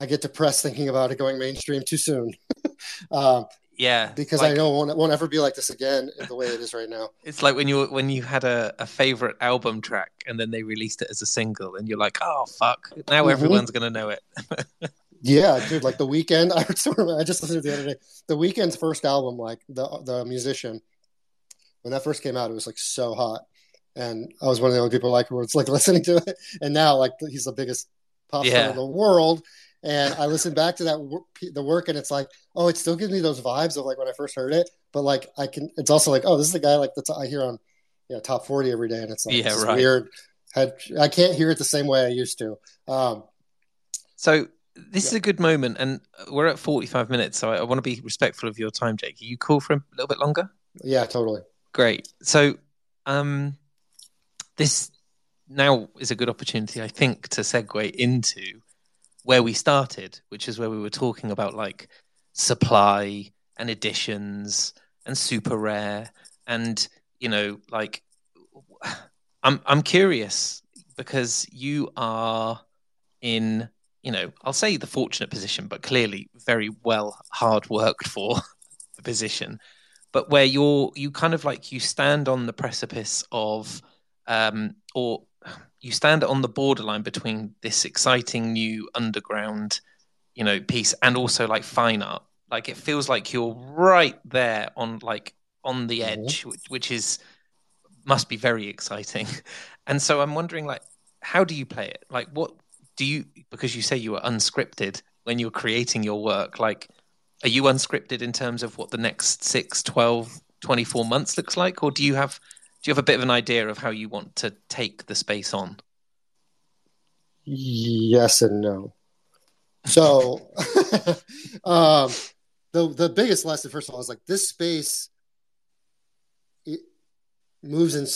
I get depressed thinking about it going mainstream too soon. um, yeah, because like- I know it won't, it won't ever be like this again the way it is right now. It's like when you when you had a, a favorite album track and then they released it as a single and you're like, oh fuck, now Mhm. everyone's gonna know it. Yeah, dude, like the Weeknd. I sort of, I just listened to the other day. The Weeknd's first album, like the the musician, when that first came out, it was like so hot, and I was one of the only people like who was like listening to it. And now, like he's the biggest pop star Yeah. in the world. And I listen back to that the work, and it's like, oh, it still gives me those vibes of like when I first heard it. But like, I can. It's also like, oh, this is the guy like that's I hear on, yeah, top forty every day, and it's like Yeah, this right. weird. Had, I can't hear it the same way I used to. Um, So this is a good moment, and we're at 45 minutes, so I, I want to be respectful of your time, Jake. Are you cool for a little bit longer? yeah, totally. Great. So, um, this now is a good opportunity, I think, to segue into where we started, which is where we were talking about like supply and editions and SuperRare, and you know, like I'm I'm curious because you are in you know I'll say the fortunate position, but clearly very well hard worked for the position. But where you're you kind of like you stand on the precipice of um or you stand on the borderline between this exciting new underground you know piece and also like fine art. Like it feels like you're right there on like on the edge which, which is must be very exciting. And so i'm wondering like how do you play it? Like what do you because you say you were unscripted when you're creating your work like are you unscripted in terms of what the next 6 12 24 months looks like? Or do you have do you have a bit of an idea of how you want to take the space on Yes and no. So, um, the the biggest lesson, first of all, is like this space. It moves in.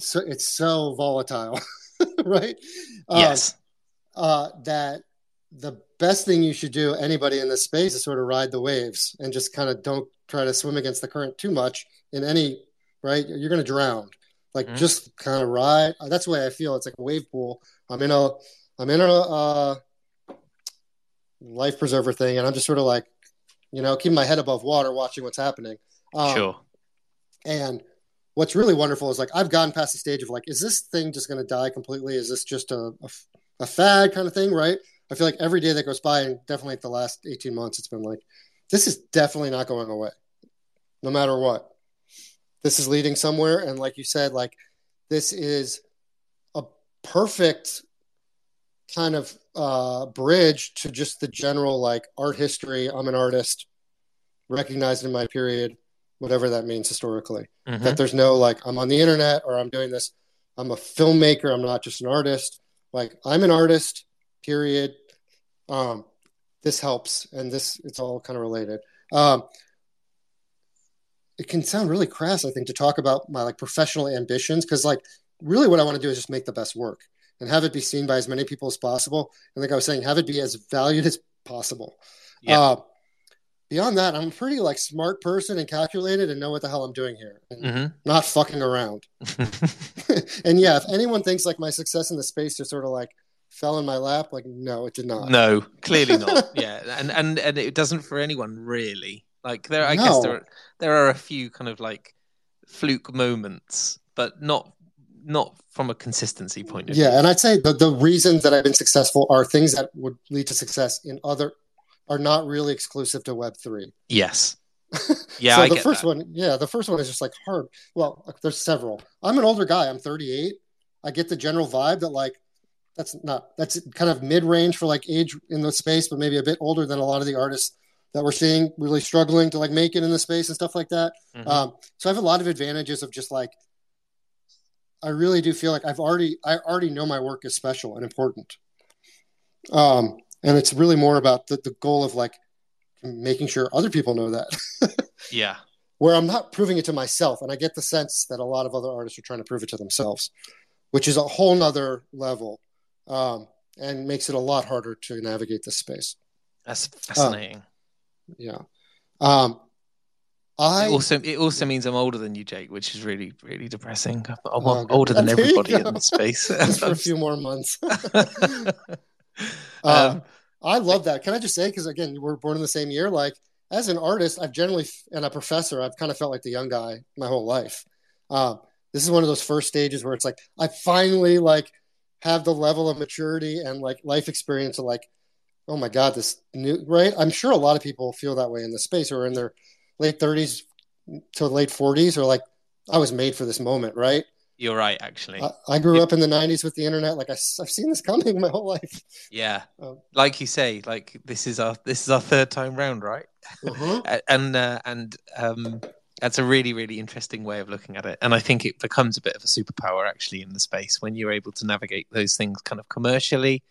So it's so volatile, right? Um, yes Uh, that the best thing you should do, anybody in this space, is sort of ride the waves and just kind of don't try to swim against the current too much in any. Right, you're going to drown. Like Mhm. just kind of ride. That's the way I feel. It's like a wave pool. I'm in a. I'm in a. Uh, life preserver thing, and I'm just sort of like, you know, keeping my head above water, watching what's happening. Um, sure And what's really wonderful is like I've gotten past the stage of like, is this thing just going to die completely? Is this just a, a, a fad kind of thing? Right? I feel like every day that goes by, and definitely the last 18 months, it's been like, this is definitely not going away, no matter what. This is leading somewhere, and like you said, like this is a perfect kind of uh, bridge to just the general like art history. I'm an artist, recognized in my period, whatever that means historically. Mhm. That there's no like I'm on the internet or I'm doing this. I'm a filmmaker. I'm not just an artist. Like I'm an artist. Period. Um, this helps, and this it's all kind of related. Um, it can sound really crass, I think, to talk about my like professional ambitions because like really what I want to do is just make the best work and have it be seen by as many people as possible. And like I was saying, have it be as valued as possible. Yeah. Uh, beyond that, I'm a pretty like smart person and calculated and know what the hell I'm doing here and Mhm. not fucking around. and yeah, if anyone thinks like my success in the space just sort of like fell in my lap, like no, it did not. no clearly not yeah and and and it doesn't for anyone really like there i guess there are, there are a few kind of like fluke moments but not not from a consistency point of Yeah, view and I'd say the, the reasons that I've been successful are things that would lead to success in other are not really exclusive to Web three. yes yeah so I the first that. one, yeah, the first one is just like hard. Well, there's several. I'm an older guy. I'm 38. I get the general vibe that like that's not that's kind of mid range for like age in the space, but maybe a bit older than a lot of the artists that we're seeing really struggling to like make it in the space and stuff like that. Mhm. Um, so I have a lot of advantages of just like I really do feel like I've already I already know my work is special and important. Um, and it's really more about the, the goal of like making sure other people know that. yeah Where I'm not proving it to myself, and I get the sense that a lot of other artists are trying to prove it to themselves, which is a whole nother level, um, and makes it a lot harder to navigate this space. that's fascinating Yeah. Um, I It also it also means I'm older than you, Jake, which is really really depressing. I'm Oh, older than everybody in this space. just for a few more months. Um, Uh, I love that. Can I just say, because again, we're born in the same year. Like as an artist, I've generally and a professor, I've kind of felt like the young guy my whole life. Um, this is one of those first stages where it's like I finally like have the level of maturity and like life experience to like, oh my god, this new right. I'm sure a lot of people feel that way in the space or in their late 30s to late 40s, or like I was made for this moment, right? You're right, actually. I, I grew up in the 90s with the internet. Like I, have seen this coming my whole life. yeah, Um, like you say, like this is our this is our third time round, right? A- and uh, and um, that's a really really interesting way of looking at it. And I think it becomes a bit of a superpower actually in the space when you're able to navigate those things kind of commercially,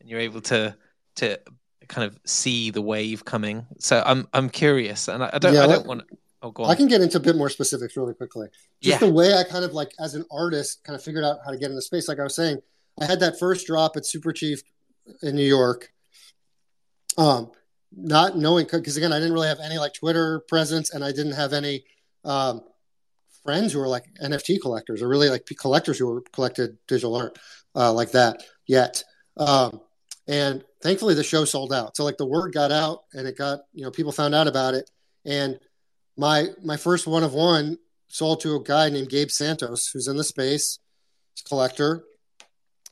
and you're able to to kind of see the wave coming. So I'm I'm curious, and I, don't Yeah, I don't want. Oh, go on. I can get into a bit more specifics really quickly. Just Yeah. the way I kind of like, as an artist, kind of figured out how to get in the space. Like I was saying, I had that first drop at Super Chief in New York. Um, not knowing because again, I didn't really have any like Twitter presence, and I didn't have any um, friends who were like NFT collectors or really like collectors who were collected digital art uh, like that yet. Um, and thankfully, the show sold out. So like the word got out, and it got you know people found out about it, and my my first one of one sold to a guy named Gabe Santos, who's in the space, collector.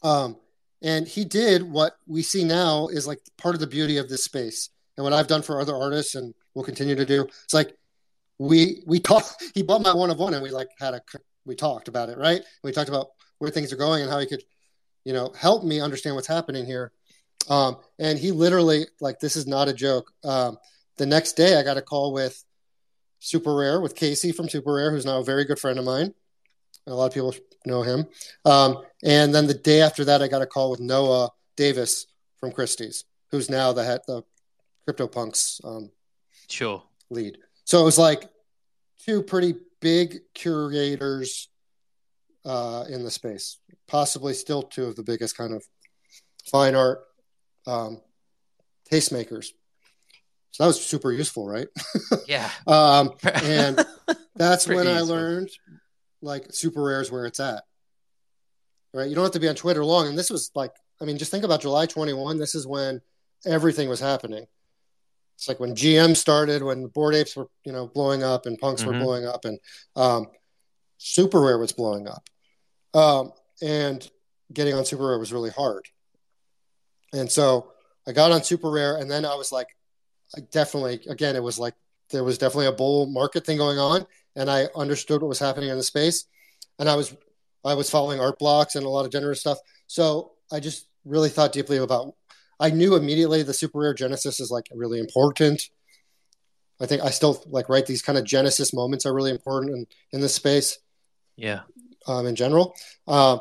Um, and he did what we see now is like part of the beauty of this space, and what I've done for other artists, and will continue to do. It's like we we talked. He bought my one of one, and we like had a we talked about it, right? We talked about where things are going and how he could, you know, help me understand what's happening here. Um, and he literally like this is not a joke. Um, the next day, I got a call with SuperRare with Casey from SuperRare, who's now a very good friend of mine. A lot of people know him. Um, and then the day after that, I got a call with Noah Davis from Christie's, who's now the head, the CryptoPunks um, Sure. lead. So it was like two pretty big curators uh, in the space, possibly still two of the biggest kind of fine art um, tastemakers. So that was super useful, right? Yeah. Um, and that's when I useful. learned like SuperRare is where it's at. Right? You don't have to be on Twitter long. And this was like, I mean, just think about July 21. This is when everything was happening. It's like when GM started, when Bored Apes were, you know, blowing up and punks were Mhm. blowing up and um, SuperRare was blowing up. Um, and getting on super rare was really hard. And so I got on SuperRare and then I was like, I definitely, again, it was like there was definitely a bull market thing going on, and I understood what was happening in the space, and I was I was following art blocks and a lot of generative stuff. So I just really thought deeply about. I knew immediately the SuperRare Genesis is like really important. I think I still like right these kind of Genesis moments are really important in in this space Yeah. um, in general. Um,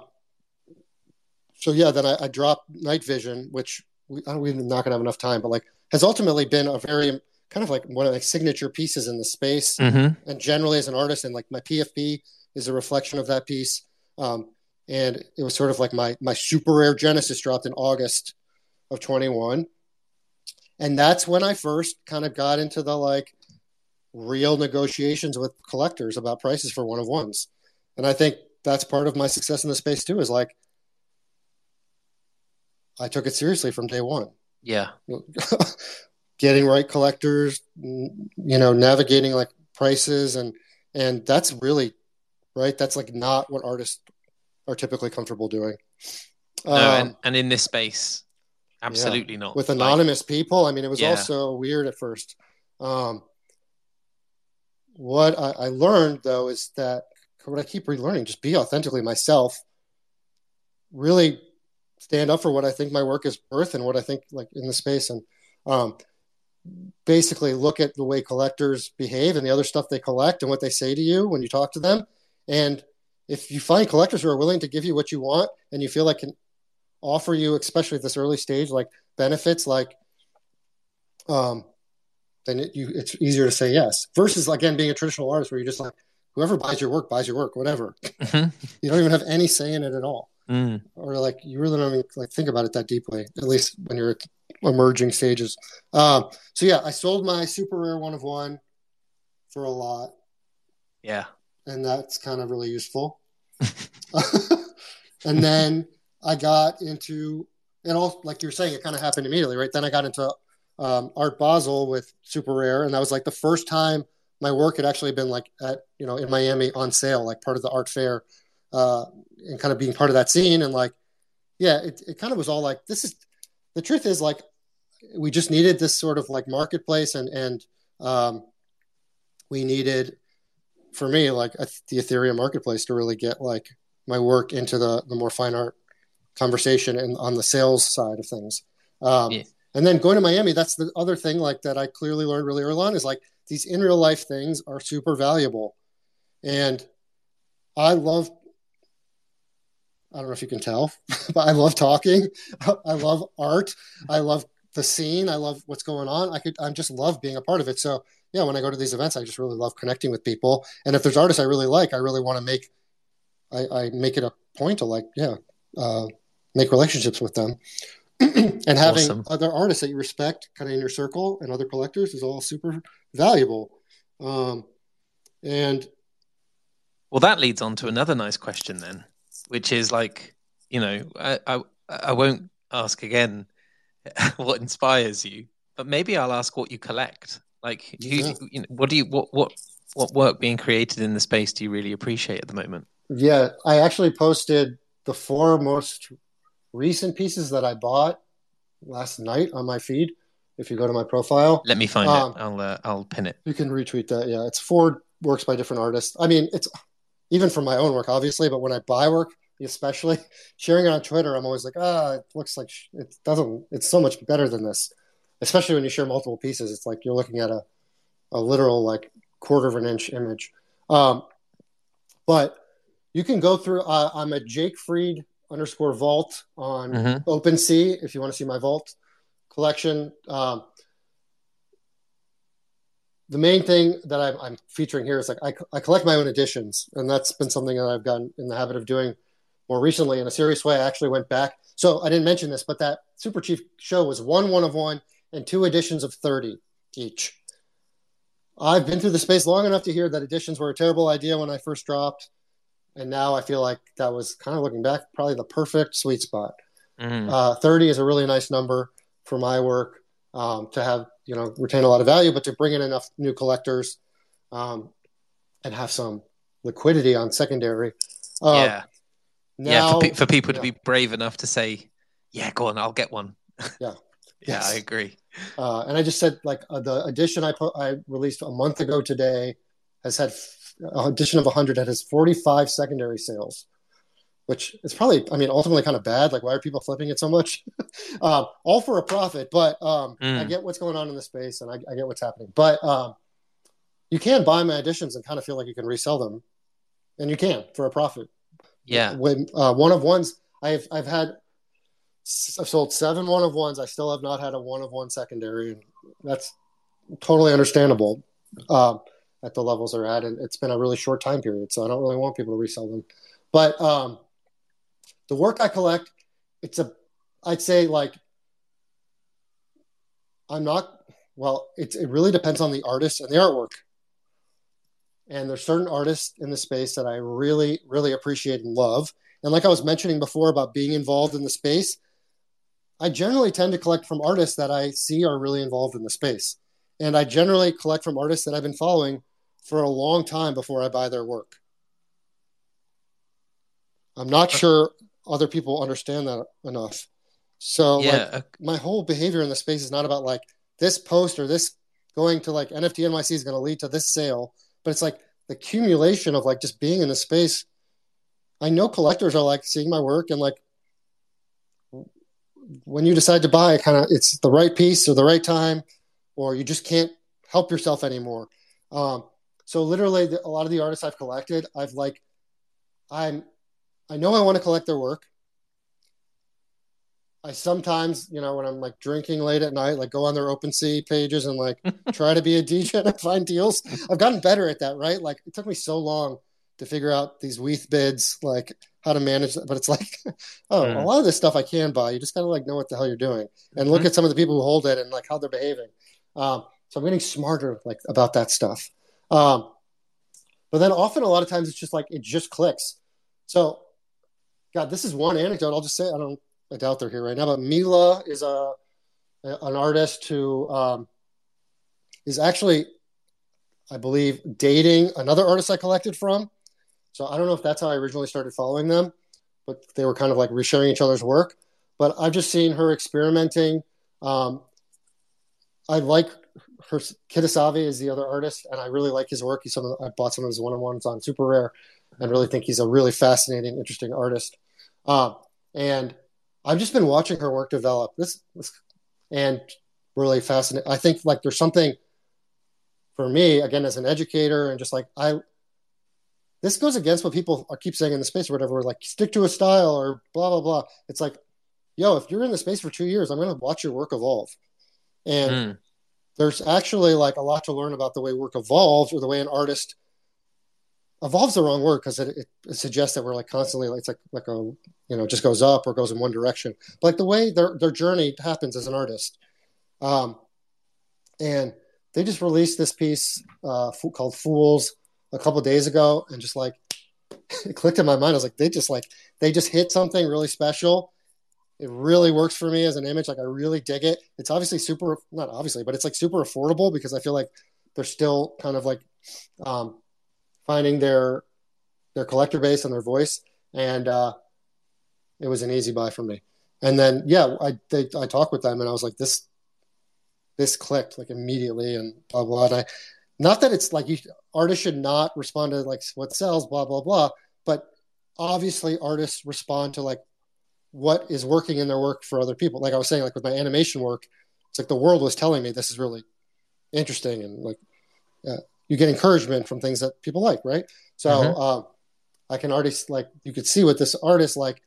so yeah, then I, I dropped Night Vision, which we, we're not gonna have enough time, but like has ultimately been a very kind of like one of the signature pieces in the space, Mm-hmm. and generally as an artist, and like my PFP is a reflection of that piece. Um, and it was sort of like my my SuperRare Genesis dropped in August of 21, and that's when I first kind of got into the like real negotiations with collectors about prices for one of ones. And I think that's part of my success in the space too, is like I took it seriously from day one. Yeah. Getting right collectors, you know, navigating like prices and and that's really right. That's like not what artists are typically comfortable doing. No, Um, and, and in this space, absolutely not. with Like, anonymous people. I mean, it was Yeah. also weird at first. Um, what I, I learned though is that what I keep relearning, just be authentically myself. Really stand up for what I think my work is worth and what I think like in the space, and um, basically look at the way collectors behave and the other stuff they collect and what they say to you when you talk to them. And if you find collectors who are willing to give you what you want and you feel like can offer you, especially at this early stage, like benefits, like um, then it, you it's easier to say yes. Versus again being a traditional artist where you're just like whoever buys your work buys your work, whatever. Mhm. You don't even have any say in it at all, Mm. or like you really don't even like think about it that deeply. At least when you're at emerging stages. Um, so yeah, I sold my SuperRare one of one for a lot, Yeah. and that's kind of really useful. and then I got into and all like you're saying, it kind of happened immediately, right? Then I got into um, Art Basel with SuperRare, and that was like the first time my work had actually been like at you know in Miami on sale, like part of the art fair, uh, and kind of being part of that scene. And like, yeah, it, it kind of was all like this is the truth is like we just needed this sort of like marketplace, and and um, we needed for me like a, the Ethereum marketplace to really get like my work into the the more fine art conversation and on the sales side of things. Um, Yeah. And then going to Miami, that's the other thing like that I clearly learned really early on is like these in real life things are super valuable. And I love, I don't know if you can tell, but I love talking. I love art. I love the scene. I love what's going on. I could, I just love being a part of it. So yeah, when I go to these events, I just really love connecting with people. And if there's artists I really like, I really want to make, I, I make it a point to like, yeah, uh, make relationships with them. and having Awesome. other artists that you respect kind of in your circle and other collectors is all super valuable. Um, and Well, that leads on to another nice question then, which is like, you know, I I, I won't ask again what inspires you, but maybe I'll ask what you collect. Like, who, Yeah. you know, what do you what what what work being created in the space do you really appreciate at the moment? yeah, I actually posted the four most recent pieces that I bought last night on my feed. If you go to my profile, Let me find Um, it. I'll uh, I'll pin it. You can retweet that. Yeah, it's four works by different artists. I mean, it's even from my own work, obviously, but when I buy work, especially sharing it on Twitter, I'm always like, ah, it looks like sh- it doesn't. It's so much better than this. Especially when you share multiple pieces, it's like you're looking at a a literal like quarter of an inch image. Um, but you can go through. Uh, I'm at Jake Fried underscore Vault on Mhm. OpenSea if you want to see my vault collection. Um, the main thing that I'm, I'm featuring here is like I, I collect my own editions, and that's been something that I've gotten in the habit of doing more recently in a serious way. I actually went back. So I didn't mention this, but that Super Chief show was one one of one and two editions of 30 each. I've been through the space long enough to hear that editions were a terrible idea when I first dropped. And now I feel like that was kind of looking back, probably the perfect sweet spot. Mhm. Uh, 30 is a really nice number for my work um, to have, you know, retain a lot of value, but to bring in enough new collectors um, and have some liquidity on secondary. Uh, yeah, yeah. For, pe- for people to be brave enough to say, "Yeah, go on, I'll get one." Yeah. yeah, Yes. I agree. uh, and I just said like uh, the edition I put, I released a month ago today has had f- an edition of 100 that has 45 secondary sales, which is probably, I mean, ultimately kind of bad. Like, why are people flipping it so much? um, all for a profit, but um, Mm. I get what's going on in the space and I, I get what's happening. But um, you can buy my editions and kind of feel like you can resell them, and you can for a profit. Yeah, When uh, one of ones, I've I've had I've sold seven one of ones. I still have not had a one of one secondary, and that's totally understandable um, at the levels they're at. And it's been a really short time period, so I don't really want people to resell them. But um, the work I collect, it's a, I'd say like, I'm not. Well, it it really depends on the artist and the artwork. And there's certain artists in the space that I really, really appreciate and love. And like I was mentioning before about being involved in the space, I generally tend to collect from artists that I see are really involved in the space. And I generally collect from artists that I've been following for a long time before I buy their work. I'm not sure other people understand that enough. So like yeah, uh, my whole behavior in the space is not about like this post or this going to like NFT NYC is going to lead to this sale, but it's like the accumulation of like just being in the space. I know collectors are like seeing my work and like when you decide to buy, kind of it's the right piece or the right time, or you just can't help yourself anymore. Um, so literally, the, a lot of the artists I've collected, I've like, I'm, I know I want to collect their work. I sometimes, you know, when I'm like drinking late at night, like go on their open OpenSea pages and like try to be a DJ and find deals. I've gotten better at that, right? Like it took me so long to figure out these WETH bids, like how to manage that. But it's like, oh, Mm. a lot of this stuff I can buy. You just gotta like know what the hell you're doing and look Mhm. at some of the people who hold it and like how they're behaving. Um, so I'm getting smarter like about that stuff. Um, but then often, a lot of times, it's just like it just clicks. So, God, this is one anecdote. I'll just say I don't. I doubt they're here right now, but Mila is a an artist who um, is actually, I believe, dating another artist I collected from. So I don't know if that's how I originally started following them, but they were kind of like resharing each other's work. But I've just seen her experimenting. Um, I like her. Kitasavi is the other artist, and I really like his work. He's some of I bought some of his one on ones on SuperRare, and really think he's a really fascinating, interesting artist. Um, and I've just been watching her work develop. This, this and really fascinating. I think like there's something for me again as an educator and just like I this goes against what people are keep saying in the space or whatever like stick to a style or blah blah blah it's like yo if you're in the space for two years i'm going to watch your work evolve and mm. there's actually like a lot to learn about the way work evolves or the way an artist evolves the wrong word because it, it, suggests that we're like constantly like, it's like like a you know just goes up or goes in one direction. But like the way their their journey happens as an artist um and they just released this piece uh called fools a couple days ago and just like it clicked in my mind. I was like they just like they just hit something really special. It really works for me as an image. Like i really dig it. It's obviously super not obviously but it's like super affordable because i feel like they're still kind of like um finding their their collector base and their voice, and uh, it was an easy buy for me. And then yeah, I they, I talked with them and I was like this this clicked like immediately and blah blah. And I not that it's like you artists should not respond to like what sells blah blah blah, but obviously artists respond to like what is working in their work for other people. Like I was saying, like with my animation work, it's like the world was telling me this is really interesting and like uh, you get encouragement from things that people like, right? So mm-hmm. uh, I can already like you could see with this artist like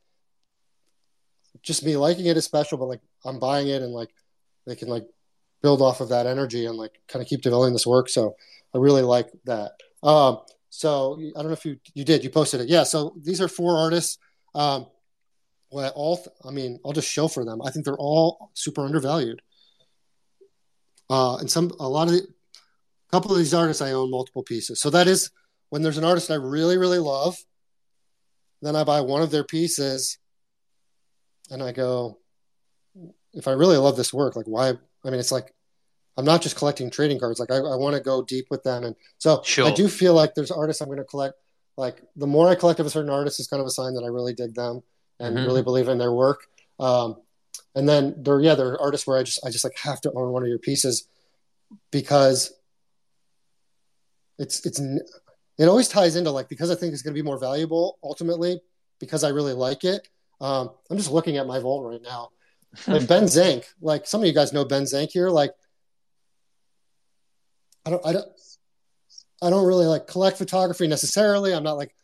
just me liking it is special, but like I'm buying it and like they can like build off of that energy and like kind of keep developing this work. So I really like that. Um, so I don't know if you you did you posted it, yeah. So these are four artists. Um, well, all I mean, I'll just show for them. I think they're all super undervalued. Uh, and some a lot of the, couple of these artists I own multiple pieces. So that is when there's an artist I really, really love, then I buy one of their pieces and I go, if I really love this work, like why? I mean, it's like I'm not just collecting trading cards. Like I, I want to go deep with them. And so sure. I do feel like there's artists I'm going to collect. Like the more I collect of a certain artist is kind of a sign that I really dig them and mm-hmm. really believe in their work. Um, and then there, yeah, there are artists where I just, I just like have to own one of your pieces because it's it's it always ties into like because I think it's going to be more valuable ultimately because I really like it. Um, I'm just looking at my vault right now. Like Ben Zank, like some of you guys know Ben Zank here. Like I don't I don't I don't really like collect photography necessarily. I'm not like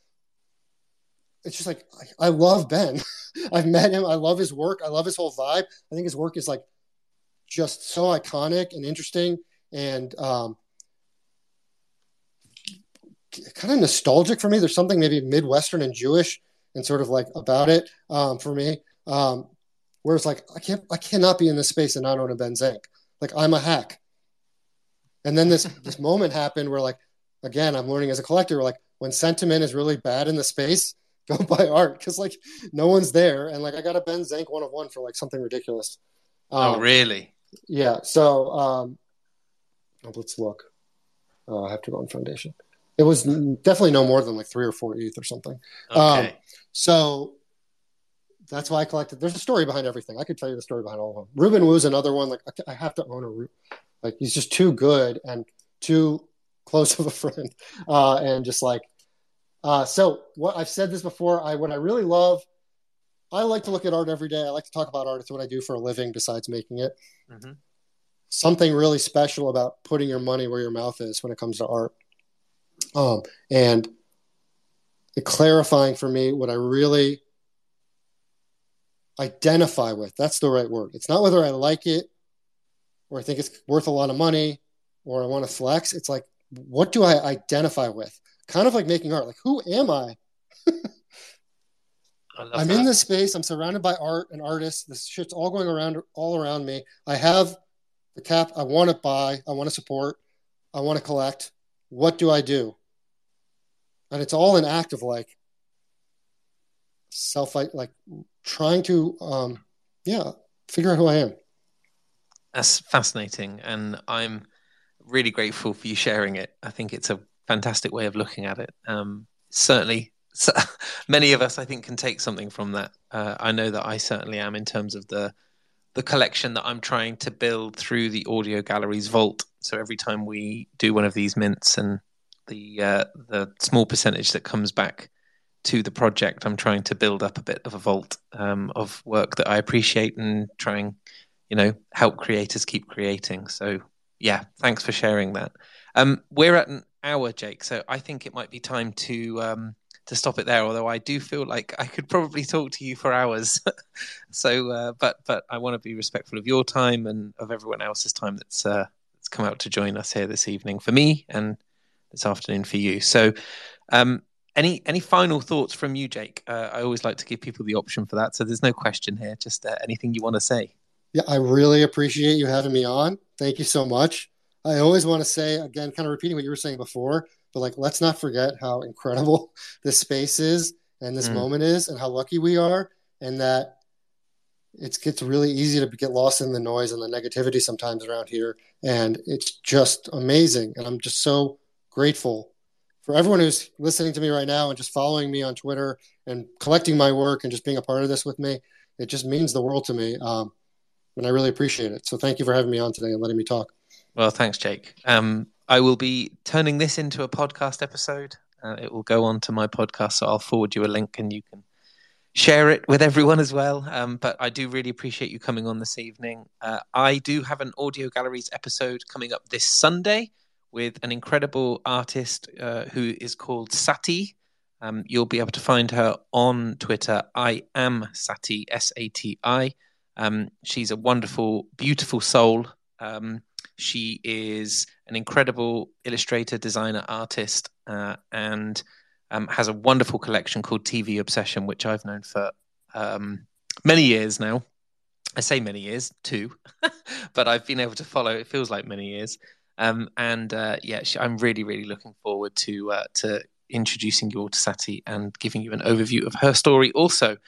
it's just like I, I love Ben. I've met him. I love his work. I love his whole vibe. I think his work is like just so iconic and interesting. And um, kind of nostalgic for me. There's something maybe Midwestern and Jewish and sort of like about it um, for me. Um, whereas like I can't, I cannot be in this space and not own a Ben Zank. Like I'm a hack. And then this this moment happened where like again I'm learning as a collector like when sentiment is really bad in the space, go buy art because like no one's there. And like I got a Ben Zank one of one for like something ridiculous. Oh, um, oh really? Yeah. So um, let's look. Uh, I have to go on foundation. It was definitely no more than like three or four ETH or something. Okay. Um, so that's why I collected. There's a story behind everything. I could tell you the story behind all of them. Reuben Wu's another one. Like I have to own a like he's just too good and too close of a friend, uh, and just like uh, so. What I've said this before. I what I really love. I like to look at art every day. I like to talk about art. It's what I do for a living besides making it. Mm-hmm. Something really special about putting your money where your mouth is when it comes to art. Um, and clarifying for me what I really identify with. That's the right word. It's not whether I like it or I think it's worth a lot of money or I want to flex. It's like, what do I identify with? Kind of like making art. Like, who am I? I am in this space. I'm surrounded by art and artists. This shit's all going around all around me. I have the cap I want to buy. I want to support. I want to collect what do I do? And it's all an act of like self like trying to um yeah, figure out who I am. That's fascinating and I'm really grateful for you sharing it. I think it's a fantastic way of looking at it. Um, certainly, so, many of us, I think, can take something from that. Uh, I know that I certainly am in terms of the the collection that I'm trying to build through the audio galleries vault. So every time we do one of these mints and the uh, the small percentage that comes back to the project, I'm trying to build up a bit of a vault um, of work that I appreciate and trying, you know, help creators keep creating. So yeah, thanks for sharing that. Um, we're at an hour, Jake, so I think it might be time to um, to stop it there. Although I do feel like I could probably talk to you for hours. so, uh, but but I want to be respectful of your time and of everyone else's time that's uh, that's come out to join us here this evening for me and this afternoon for you. So, um, any any final thoughts from you, Jake? Uh, I always like to give people the option for that. So there's no question here. Just uh, anything you want to say. Yeah, I really appreciate you having me on. Thank you so much. I always want to say again, kind of repeating what you were saying before, but like let's not forget how incredible this space is and this mm. moment is, and how lucky we are, and that it gets really easy to get lost in the noise and the negativity sometimes around here, and it's just amazing. And I'm just so grateful for everyone who's listening to me right now and just following me on Twitter and collecting my work and just being a part of this with me. It just means the world to me. Um, and I really appreciate it. So thank you for having me on today and letting me talk. Well, thanks, Jake. Um, I will be turning this into a podcast episode. Uh, it will go on to my podcast, so I'll forward you a link and you can share it with everyone as well. Um, but I do really appreciate you coming on this evening. Uh, I do have an audio galleries episode coming up this Sunday with an incredible artist uh, who is called Sati. Um, you'll be able to find her on Twitter. I am Sati, S A T I. Um, she's a wonderful, beautiful soul. Um, she is an incredible illustrator, designer, artist, uh, and um, has a wonderful collection called TV Obsession, which I've known for um, many years now. I say many years, two, but I've been able to follow. It feels like many years, um, and uh, yeah, I'm really, really looking forward to uh, to introducing you all to Sati and giving you an overview of her story. Also,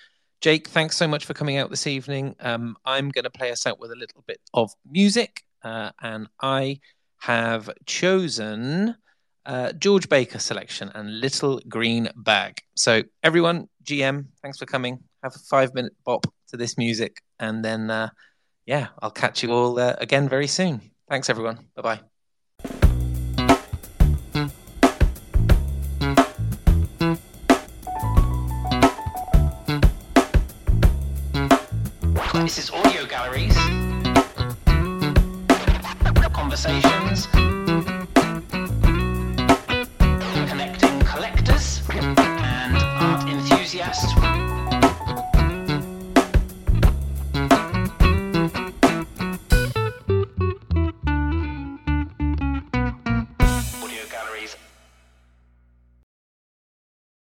Jake, thanks so much for coming out this evening. Um, I'm going to play us out with a little bit of music, uh, and I have chosen uh, George Baker selection and Little Green Bag. So, everyone, GM, thanks for coming. Have a five minute bop to this music, and then, uh, yeah, I'll catch you all uh, again very soon. Thanks, everyone. Bye bye. This is Audio Galleries. Conversations.